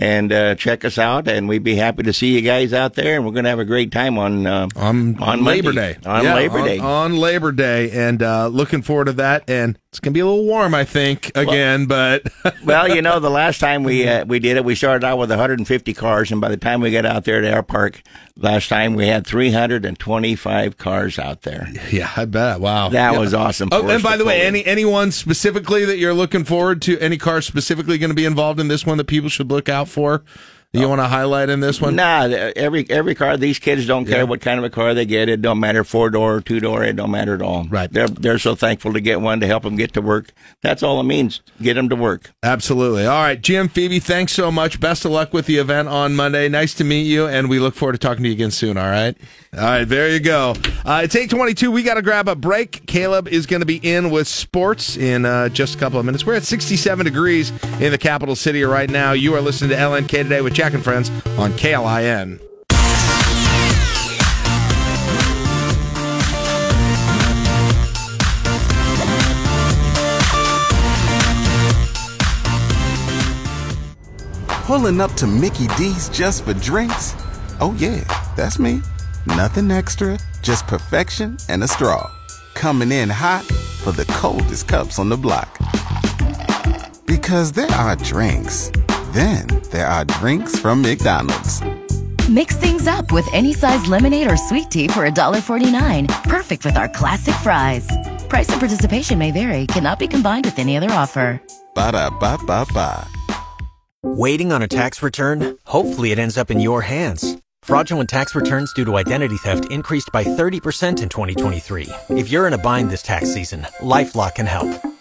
and uh, check us out. And we'd be happy to see you guys out there. And we're going to have a great time on uh, on on Labor Monday. Day. On Yeah, Labor on- Day. On, Labor Day. And uh, looking forward to that. And it's going to be a little warm, I think, again, but. well, you know, the last time we uh, we did it, we started out with 150 cars, and by the time we got out there at our park last time, we had 325 cars out there. Yeah, I bet. Wow. That Yeah. was awesome. Oh, and by the way, any anyone specifically that you're looking forward to, any car specifically going to be involved in this one that people should look out for? You want to highlight in this one? Nah, every every car. These kids don't care Yeah. what kind of a car they get. It don't matter four door, two door. It don't matter at all. Right. They're they're so thankful to get one to help them get to work. That's all it means. Get them to work. Absolutely. All right, Jim, Phoebe, thanks so much. Best of luck with the event on Monday. Nice to meet you, and we look forward to talking to you again soon. All right. All right, there you go. Uh, it's eight twenty-two. We got to grab a break. Caleb is going to be in with sports in uh, just a couple of minutes. We're at sixty-seven degrees in the capital city right now. You are listening to LNK today with Jack and Friends on KLIN. Pulling up to Mickey D's just for drinks? Oh, yeah, that's me. Nothing extra, just perfection and a straw. Coming in hot for the coldest cups on the block. Because there are drinks, then there are drinks from McDonald's. Mix things up with any size lemonade or sweet tea for $1.49. Perfect with our classic fries. Price and participation may vary, cannot be combined with any other offer. Ba da ba ba ba. Waiting on a tax return? Hopefully, it ends up in your hands. Fraudulent tax returns due to identity theft increased by 30% in 2023. If you're in a bind this tax season, LifeLock can help.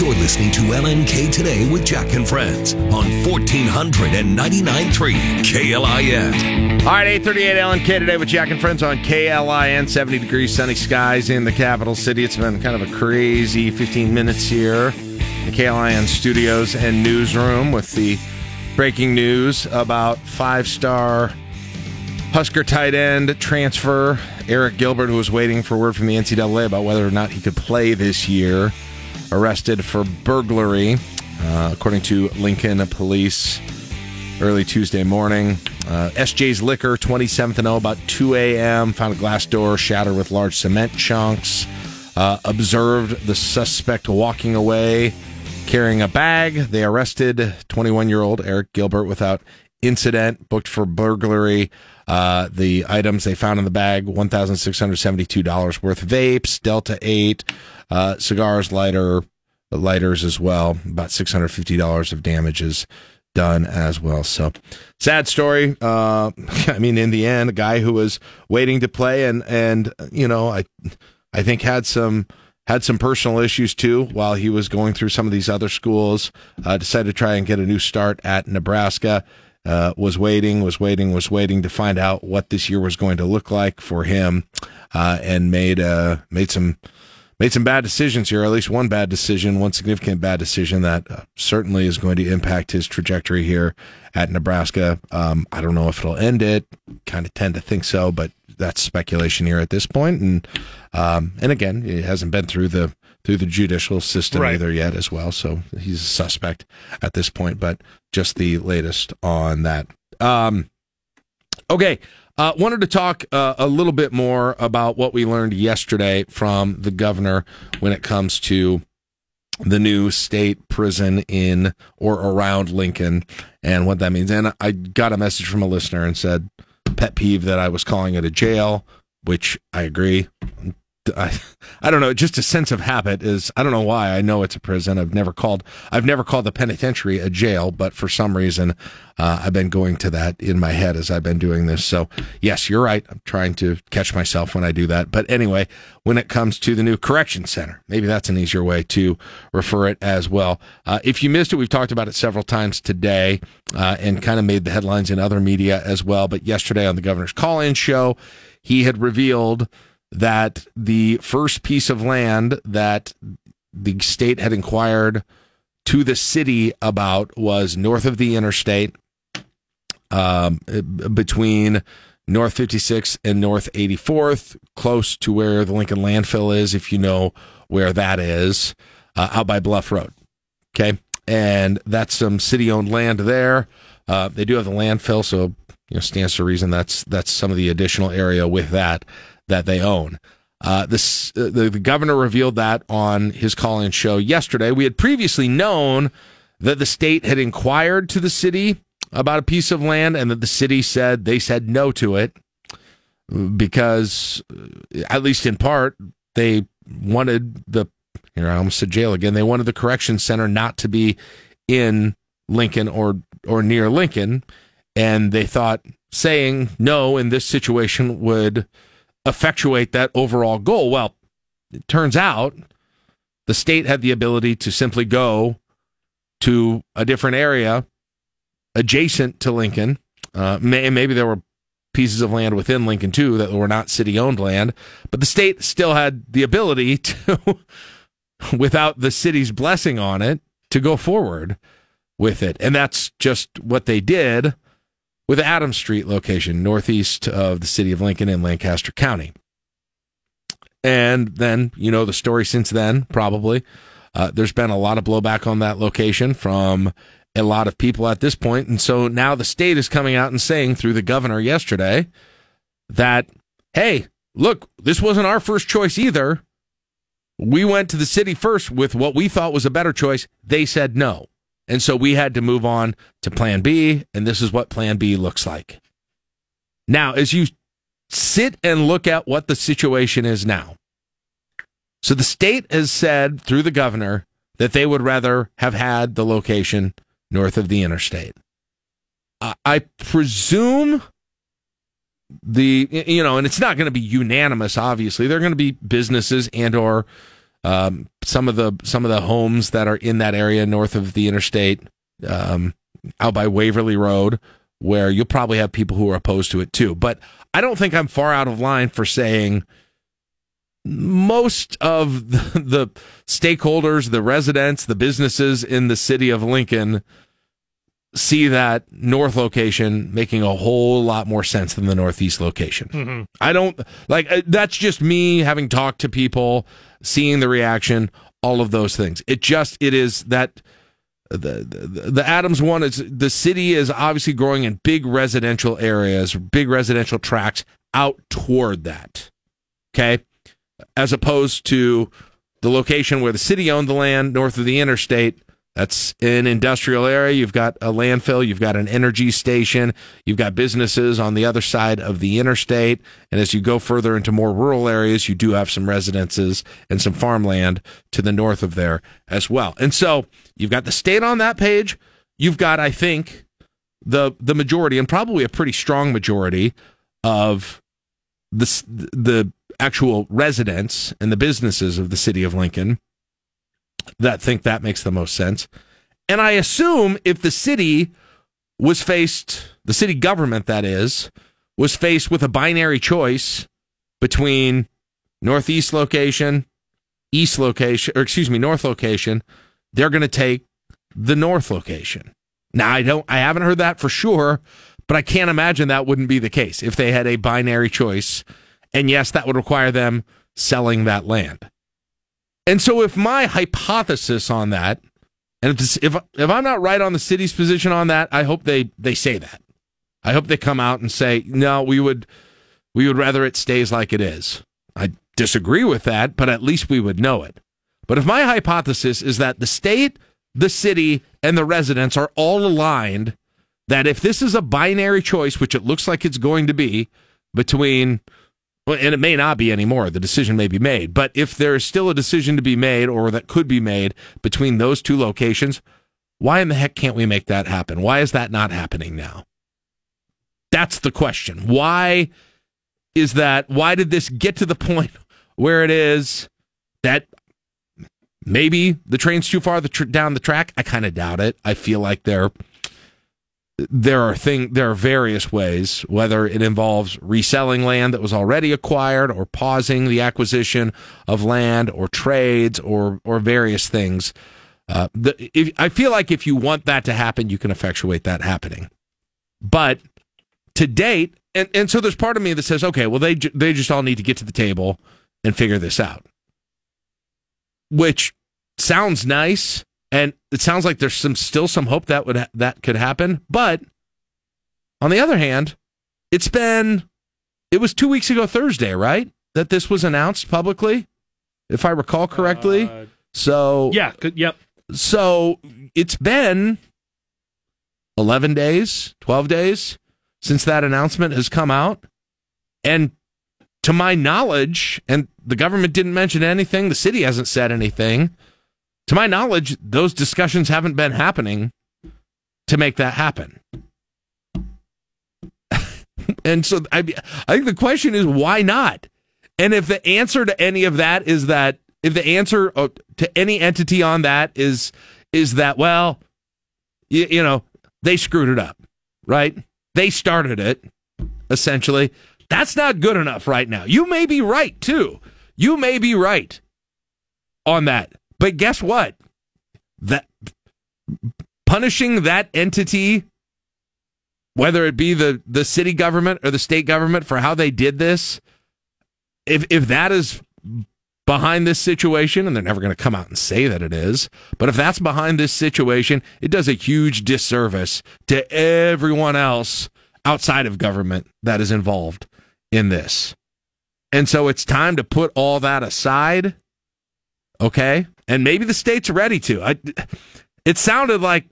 You're listening to LNK Today with Jack and Friends on 1499.3 KLIN. All right, 838 LNK today with Jack and Friends on KLIN. 70 degrees, sunny skies in the capital city. It's been kind of a crazy 15 minutes here in the KLIN studios and newsroom with the breaking news about five star Husker tight end transfer Arik Gilbert, who was waiting for word from the NCAA about whether or not he could play this year, arrested for burglary, uh, according to Lincoln Police early Tuesday morning. Uh, SJ's Liquor, 27th and 0, about 2 a.m., found a glass door shattered with large cement chunks. Uh, observed the suspect walking away carrying a bag. They arrested 21 year old Arik Gilbert without incident, booked for burglary. Uh, the items they found in the bag $1,672 worth of vapes, Delta 8, uh, cigars, lighter, lighters as well. About $650 of damages done as well. So sad story. Uh, I mean, in the end, a guy who was waiting to play and, and, you know, I, I think had some had some personal issues too while he was going through some of these other schools. Uh, decided to try and get a new start at Nebraska. Uh, was waiting, was waiting, was waiting to find out what this year was going to look like for him, uh, and made uh, made some made some bad decisions here. At least one bad decision, one significant bad decision that uh, certainly is going to impact his trajectory here at Nebraska. Um, I don't know if it'll end it. Kind of tend to think so, but that's speculation here at this point. And um, and again, it hasn't been through the through the judicial system Right. either yet as well. So he's a suspect at this point. But just the latest on that. Um, okay. Uh, wanted to talk uh, a little bit more about what we learned yesterday from the governor when it comes to the new state prison in or around Lincoln and what that means. And I got a message from a listener and said, pet peeve that I was calling it a jail, which I agree. I, I don't know. Just a sense of habit is. I don't know why. I know it's a prison. I've never called. I've never called the penitentiary a jail, but for some reason, uh, I've been going to that in my head as I've been doing this. So yes, you're right. I'm trying to catch myself when I do that. But anyway, when it comes to the new correction center, maybe that's an easier way to refer it as well. Uh, if you missed it, we've talked about it several times today, uh, and kind of made the headlines in other media as well. But yesterday on the governor's call-in show, he had revealed that the first piece of land that the state had inquired to the city about was north of the interstate um, between North 56 and North 84th, close to where the Lincoln landfill is, if you know where that is, uh, out by Bluff Road. Okay. And that's some city owned land there. Uh, they do have the landfill, so you know, stands to reason that's that's some of the additional area with that that they own. Uh, this uh, the, the governor revealed that on his call-in show yesterday. We had previously known that the state had inquired to the city about a piece of land, and that the city said they said no to it because, uh, at least in part, they wanted the. You know, I almost said jail again. They wanted the correction center not to be in Lincoln or or near Lincoln, and they thought saying no in this situation would effectuate that overall goal. Well, it turns out the state had the ability to simply go to a different area adjacent to Lincoln. Uh, may, maybe there were pieces of land within Lincoln too that were not city owned land, but the state still had the ability to, without the city's blessing on it, to go forward with it. And that's just what they did with Adams Street location, northeast of the city of Lincoln in Lancaster County. And then, you know, the story since then, probably. Uh, there's been a lot of blowback on that location from a lot of people at this point. And so now the state is coming out and saying through the governor yesterday that, hey, look, this wasn't our first choice either. We went to the city first with what we thought was a better choice. They said no. And so we had to move on to plan B, and this is what plan B looks like. Now, as you sit and look at what the situation is now, so the state has said through the governor that they would rather have had the location north of the interstate. I, presume the you know, and it's not going to be unanimous. Obviously, there are going to be businesses and or um, some of the some of the homes that are in that area north of the interstate, um, out by Waverly Road, where you'll probably have people who are opposed to it too. But I don't think I'm far out of line for saying most of the, the stakeholders, the residents, the businesses in the city of Lincoln see that north location making a whole lot more sense than the northeast location. Mhm. I don't like uh, that's just me having talked to people, seeing the reaction, all of those things. It just it is that the, the the Adams one is the city is obviously growing in big residential areas, big residential tracts out toward that. Okay? As opposed to the location where the city owned the land north of the interstate. That's an industrial area. You've got a landfill. You've got an energy station. You've got businesses on the other side of the interstate. And as you go further into more rural areas, you do have some residences and some farmland to the north of there as well. And so you've got the state on that page. You've got, I think, the the majority and probably a pretty strong majority of the the actual residents and the businesses of the city of Lincoln that think that makes the most sense. And I assume if the city was faced, the city government, that is, was faced with a binary choice between northeast location, east location, or excuse me, north location, they're going to take the north location. Now, I don't, I haven't heard that for sure, but I can't imagine that wouldn't be the case if they had a binary choice. And yes, that would require them selling that land. And so, if my hypothesis on that, and if if, if I'm not right on the city's position on that, I hope they they say that. I hope they come out and say, no, we would we would rather it stays like it is. I disagree with that, but at least we would know it. But if my hypothesis is that the state, the city, and the residents are all aligned that if this is a binary choice, which it looks like it's going to be between and it may not be anymore. The decision may be made. But if there is still a decision to be made or that could be made between those two locations, why in the heck can't we make that happen? Why is that not happening now? That's the question. Why is that? Why did this get to the point where it is that maybe the train's too far down the track? I kind of doubt it. I feel like they're there are thing there are various ways whether it involves reselling land that was already acquired or pausing the acquisition of land or trades or or various things uh, the, if, I feel like if you want that to happen, you can effectuate that happening. But to date, and, and so there's part of me that says, okay, well they they just all need to get to the table and figure this out, which sounds nice and it sounds like there's some still some hope that would ha- that could happen. But on the other hand, it's been it was two weeks ago Thursday, right? That this was announced publicly, if I recall correctly. Uh, so yeah, yep. So it's been eleven days, twelve days since that announcement has come out, and to my knowledge, and the government didn't mention anything, the city hasn't said anything to my knowledge, those discussions haven't been happening to make that happen. and so I, I think the question is why not? And if the answer to any of that is that if the answer uh, to any entity on that is is that well, you, you know, they screwed it up, right? They started it essentially. That's not good enough right now. You may be right too. You may be right on that. But guess what? That punishing that entity, whether it be the, the city government or the state government for how they did this, if if that is behind this situation, and they're never going to come out and say that it is, but if that's behind this situation, it does a huge disservice to everyone else outside of government that is involved in this. And so it's time to put all that aside. Okay and maybe the state's are ready to. I, it sounded like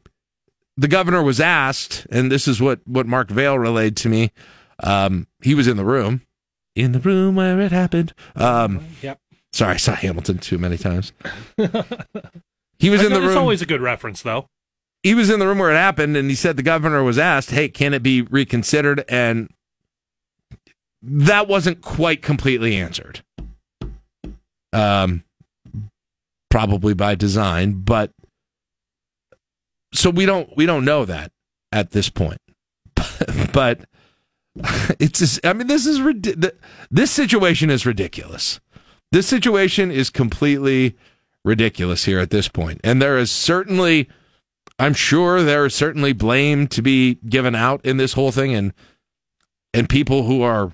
the governor was asked, and this is what what Mark Vale relayed to me. Um, he was in the room, in the room where it happened. Um, yep. Sorry, I saw Hamilton too many times. he was in the room. It's always a good reference, though. He was in the room where it happened, and he said the governor was asked, "Hey, can it be reconsidered?" And that wasn't quite completely answered. Um, probably by design, but so we don't we don't know that at this point. but it's just, I mean this is this situation is ridiculous. This situation is completely ridiculous here at this point. And there is certainly I'm sure there is certainly blame to be given out in this whole thing and and people who are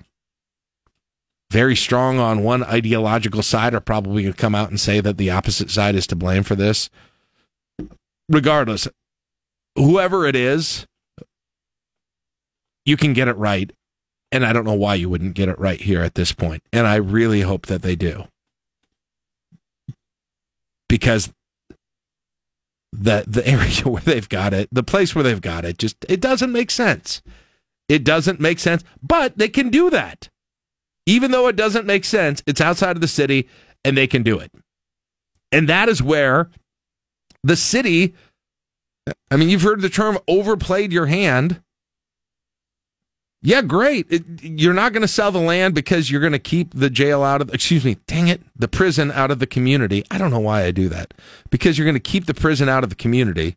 very strong on one ideological side are probably going to come out and say that the opposite side is to blame for this. Regardless, whoever it is, you can get it right. And I don't know why you wouldn't get it right here at this point. And I really hope that they do. Because the the area where they've got it, the place where they've got it, just it doesn't make sense. It doesn't make sense, but they can do that. Even though it doesn't make sense, it's outside of the city and they can do it. And that is where the city, I mean, you've heard the term overplayed your hand. Yeah, great. It, you're not going to sell the land because you're going to keep the jail out of, excuse me, dang it, the prison out of the community. I don't know why I do that. Because you're going to keep the prison out of the community.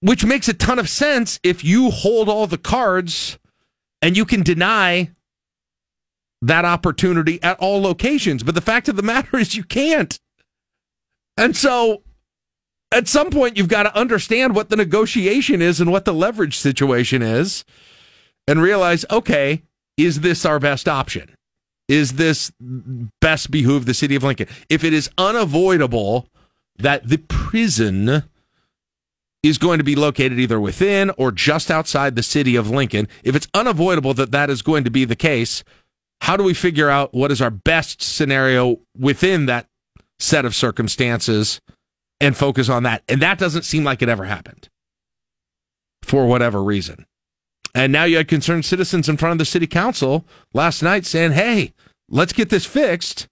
Which makes a ton of sense if you hold all the cards and you can deny that opportunity at all locations. But the fact of the matter is you can't. And so at some point you've got to understand what the negotiation is and what the leverage situation is and realize okay is this our best option is this best behoove the city of lincoln if it is unavoidable that the prison is going to be located either within or just outside the city of lincoln if it's unavoidable that that is going to be the case how do we figure out what is our best scenario within that set of circumstances and focus on that. And that doesn't seem like it ever happened for whatever reason. And now you had concerned citizens in front of the city council last night saying, hey, let's get this fixed.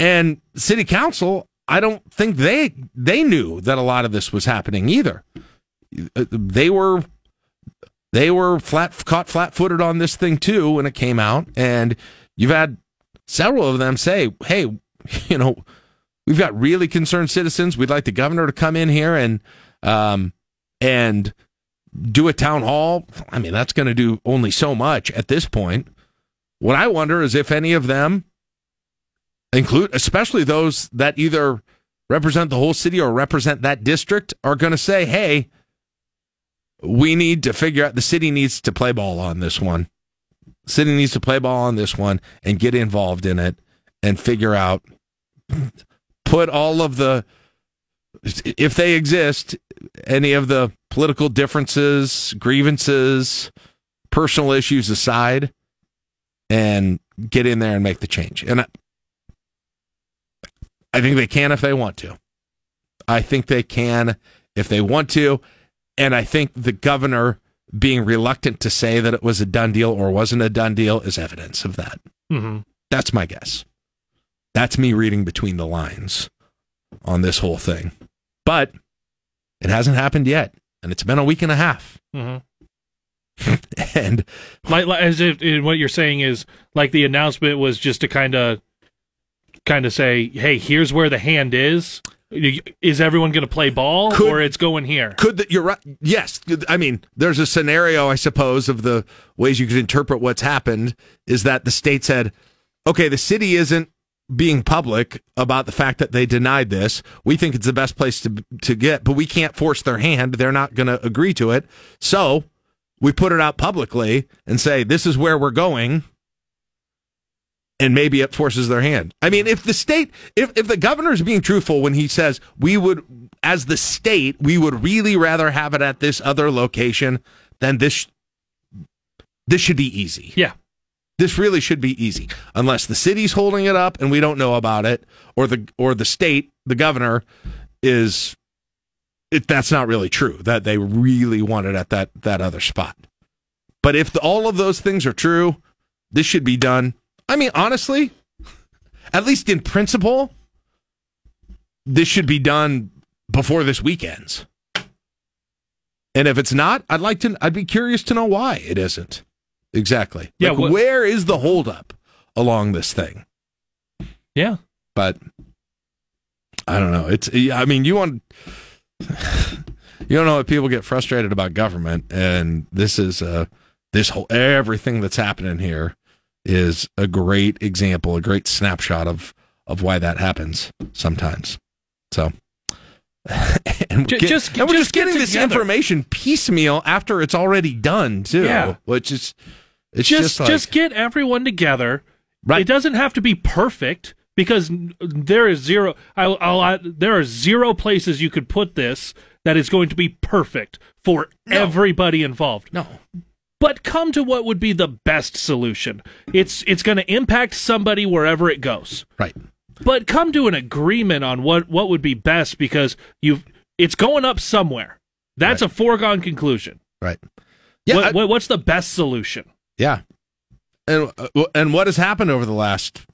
And city council, I don't think they they knew that a lot of this was happening either. They were they were flat caught flat-footed on this thing too when it came out and you've had several of them say, "Hey, you know, We've got really concerned citizens. We'd like the governor to come in here and um, and do a town hall. I mean, that's going to do only so much at this point. What I wonder is if any of them include, especially those that either represent the whole city or represent that district, are going to say, "Hey, we need to figure out. The city needs to play ball on this one. The city needs to play ball on this one and get involved in it and figure out." put all of the if they exist any of the political differences grievances personal issues aside and get in there and make the change and I, think they can if they want to i think they can if they want to and i think the governor being reluctant to say that it was a done deal or wasn't a done deal is evidence of that mm-hmm. that's my guess that's me reading between the lines on this whole thing. But it hasn't happened yet, and it's been a week and a half. Mm-hmm. and like, as if what you're saying is like the announcement was just to kind of kind of say, "Hey, here's where the hand is." Is everyone going to play ball, could, or it's going here? Could that you're right? Yes, I mean, there's a scenario, I suppose, of the ways you could interpret what's happened. Is that the state said, "Okay, the city isn't being public about the fact that they denied this. We think it's the best place to to get, but we can't force their hand. They're not going to agree to it. So we put it out publicly and say this is where we're going. And maybe it forces their hand. I mean, if the state, if, if the governor is being truthful when he says we would, as the state, we would really rather have it at this other location, then this, this should be easy. Yeah. This really should be easy, unless the city's holding it up and we don't know about it, or the or the state, the governor, is. It, that's not really true. That they really want it at that that other spot. But if the, all of those things are true, this should be done. I mean, honestly, at least in principle, this should be done before this weekend's. And if it's not, I'd like to. I'd be curious to know why it isn't. Exactly. Yeah. Like, where is the holdup along this thing? Yeah. But I don't know. It's. I mean, you want. You don't know if people get frustrated about government, and this is uh, this whole everything that's happening here is a great example, a great snapshot of of why that happens sometimes. So, and we're, J- get- just- and we're just just, getting get this information piecemeal after it's already done too. Yeah. which is it's just just like, just get everyone together. Right. It doesn't have to be perfect because there is zero. I'll, I'll add- there are zero places you could put this that is going to be perfect for everybody involved. No. But come to what would be the best solution. It's it's going to impact somebody wherever it goes. Right. But come to an agreement on what what would be best because you it's going up somewhere. That's a foregone conclusion. Right. Yeah. What, I- what, what's the best solution? Yeah. And uh, and what has happened over the last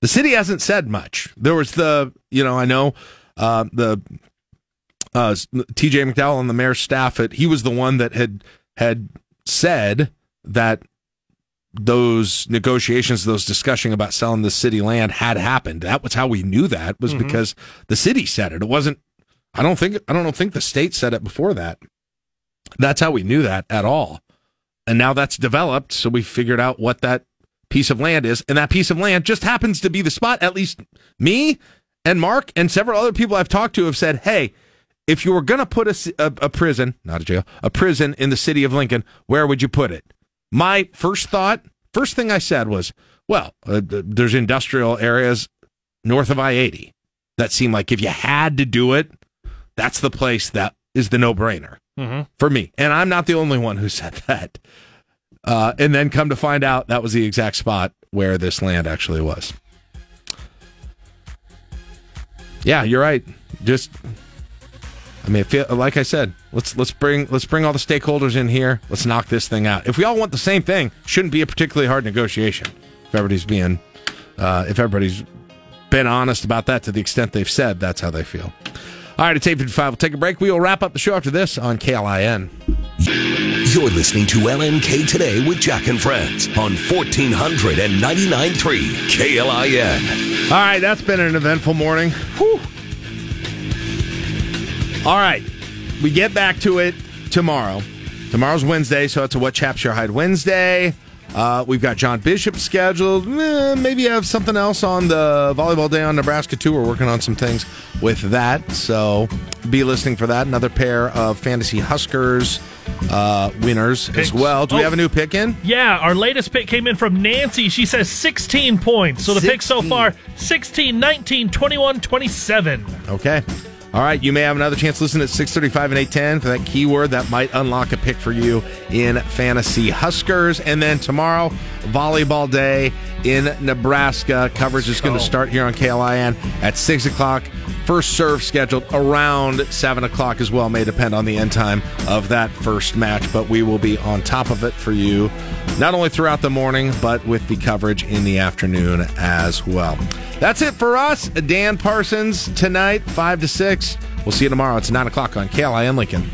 the city hasn't said much. There was the, you know, I know uh, the uh, TJ McDowell on the mayor's staff, it, he was the one that had had said that those negotiations, those discussion about selling the city land had happened. That was how we knew that was Mhm. because the city said it. It wasn't. I don't think. I don't think the state said it before that. That's how we knew that at all. And now that's developed, so we figured out what that piece of land is, and that piece of land just happens to be the spot. At least me and Mark and several other people I've talked to have said, "Hey, if you were going to put a, a, a prison, not a jail, a prison in the city of Lincoln, where would you put it?" My first thought, first thing I said was, "Well, uh, there's industrial areas north of I eighty that seem like if you had to do it, that's the place that is the no brainer." Mm-hmm. for me. And I'm not the only one who said that. Uh, and then come to find out that was the exact spot where this land actually was. Yeah, you're right. Just, I mean, feel, like I said, let's let's bring let's bring all the stakeholders in here. Let's knock this thing out. If we all want the same thing, shouldn't be a particularly hard negotiation. If everybody's being, uh, if everybody's been honest about that to the extent they've said, that's how they feel. All right, it's 855. We'll take a break. We will wrap up the show after this on KLIN. You're listening to LNK Today with Jack and Friends on 1499.3 KLIN. All right, that's been an eventful morning. Whew. All right, we get back to it tomorrow. Tomorrow's Wednesday, so it's a What Chaps Your Hide Wednesday. Uh, we've got John Bishop scheduled. Eh, maybe have something else on the volleyball day on Nebraska too. We're working on some things with that, so be listening for that. Another pair of fantasy Huskers uh, winners as well. Do we Oh. have a new pick in? Yeah, our latest pick came in from Nancy. She says 16 points. So the picks so far 16, 19, 21, 27. Okay. All right, you may have another chance to listen at 635 and 810 for that keyword that might unlock a pick for you in Fantasy Huskers. And then tomorrow, volleyball day in Nebraska. Coverage is going to start here on KLIN at 6 o'clock. First serve scheduled around 7 o'clock as well. May depend on the end time of that first match, but we will be on top of it for you, not only throughout the morning, but with the coverage in the afternoon as well. That's it for us. Dan Parsons tonight, 5 to 6. We'll see you tomorrow. It's 9 o'clock on KLIN Lincoln.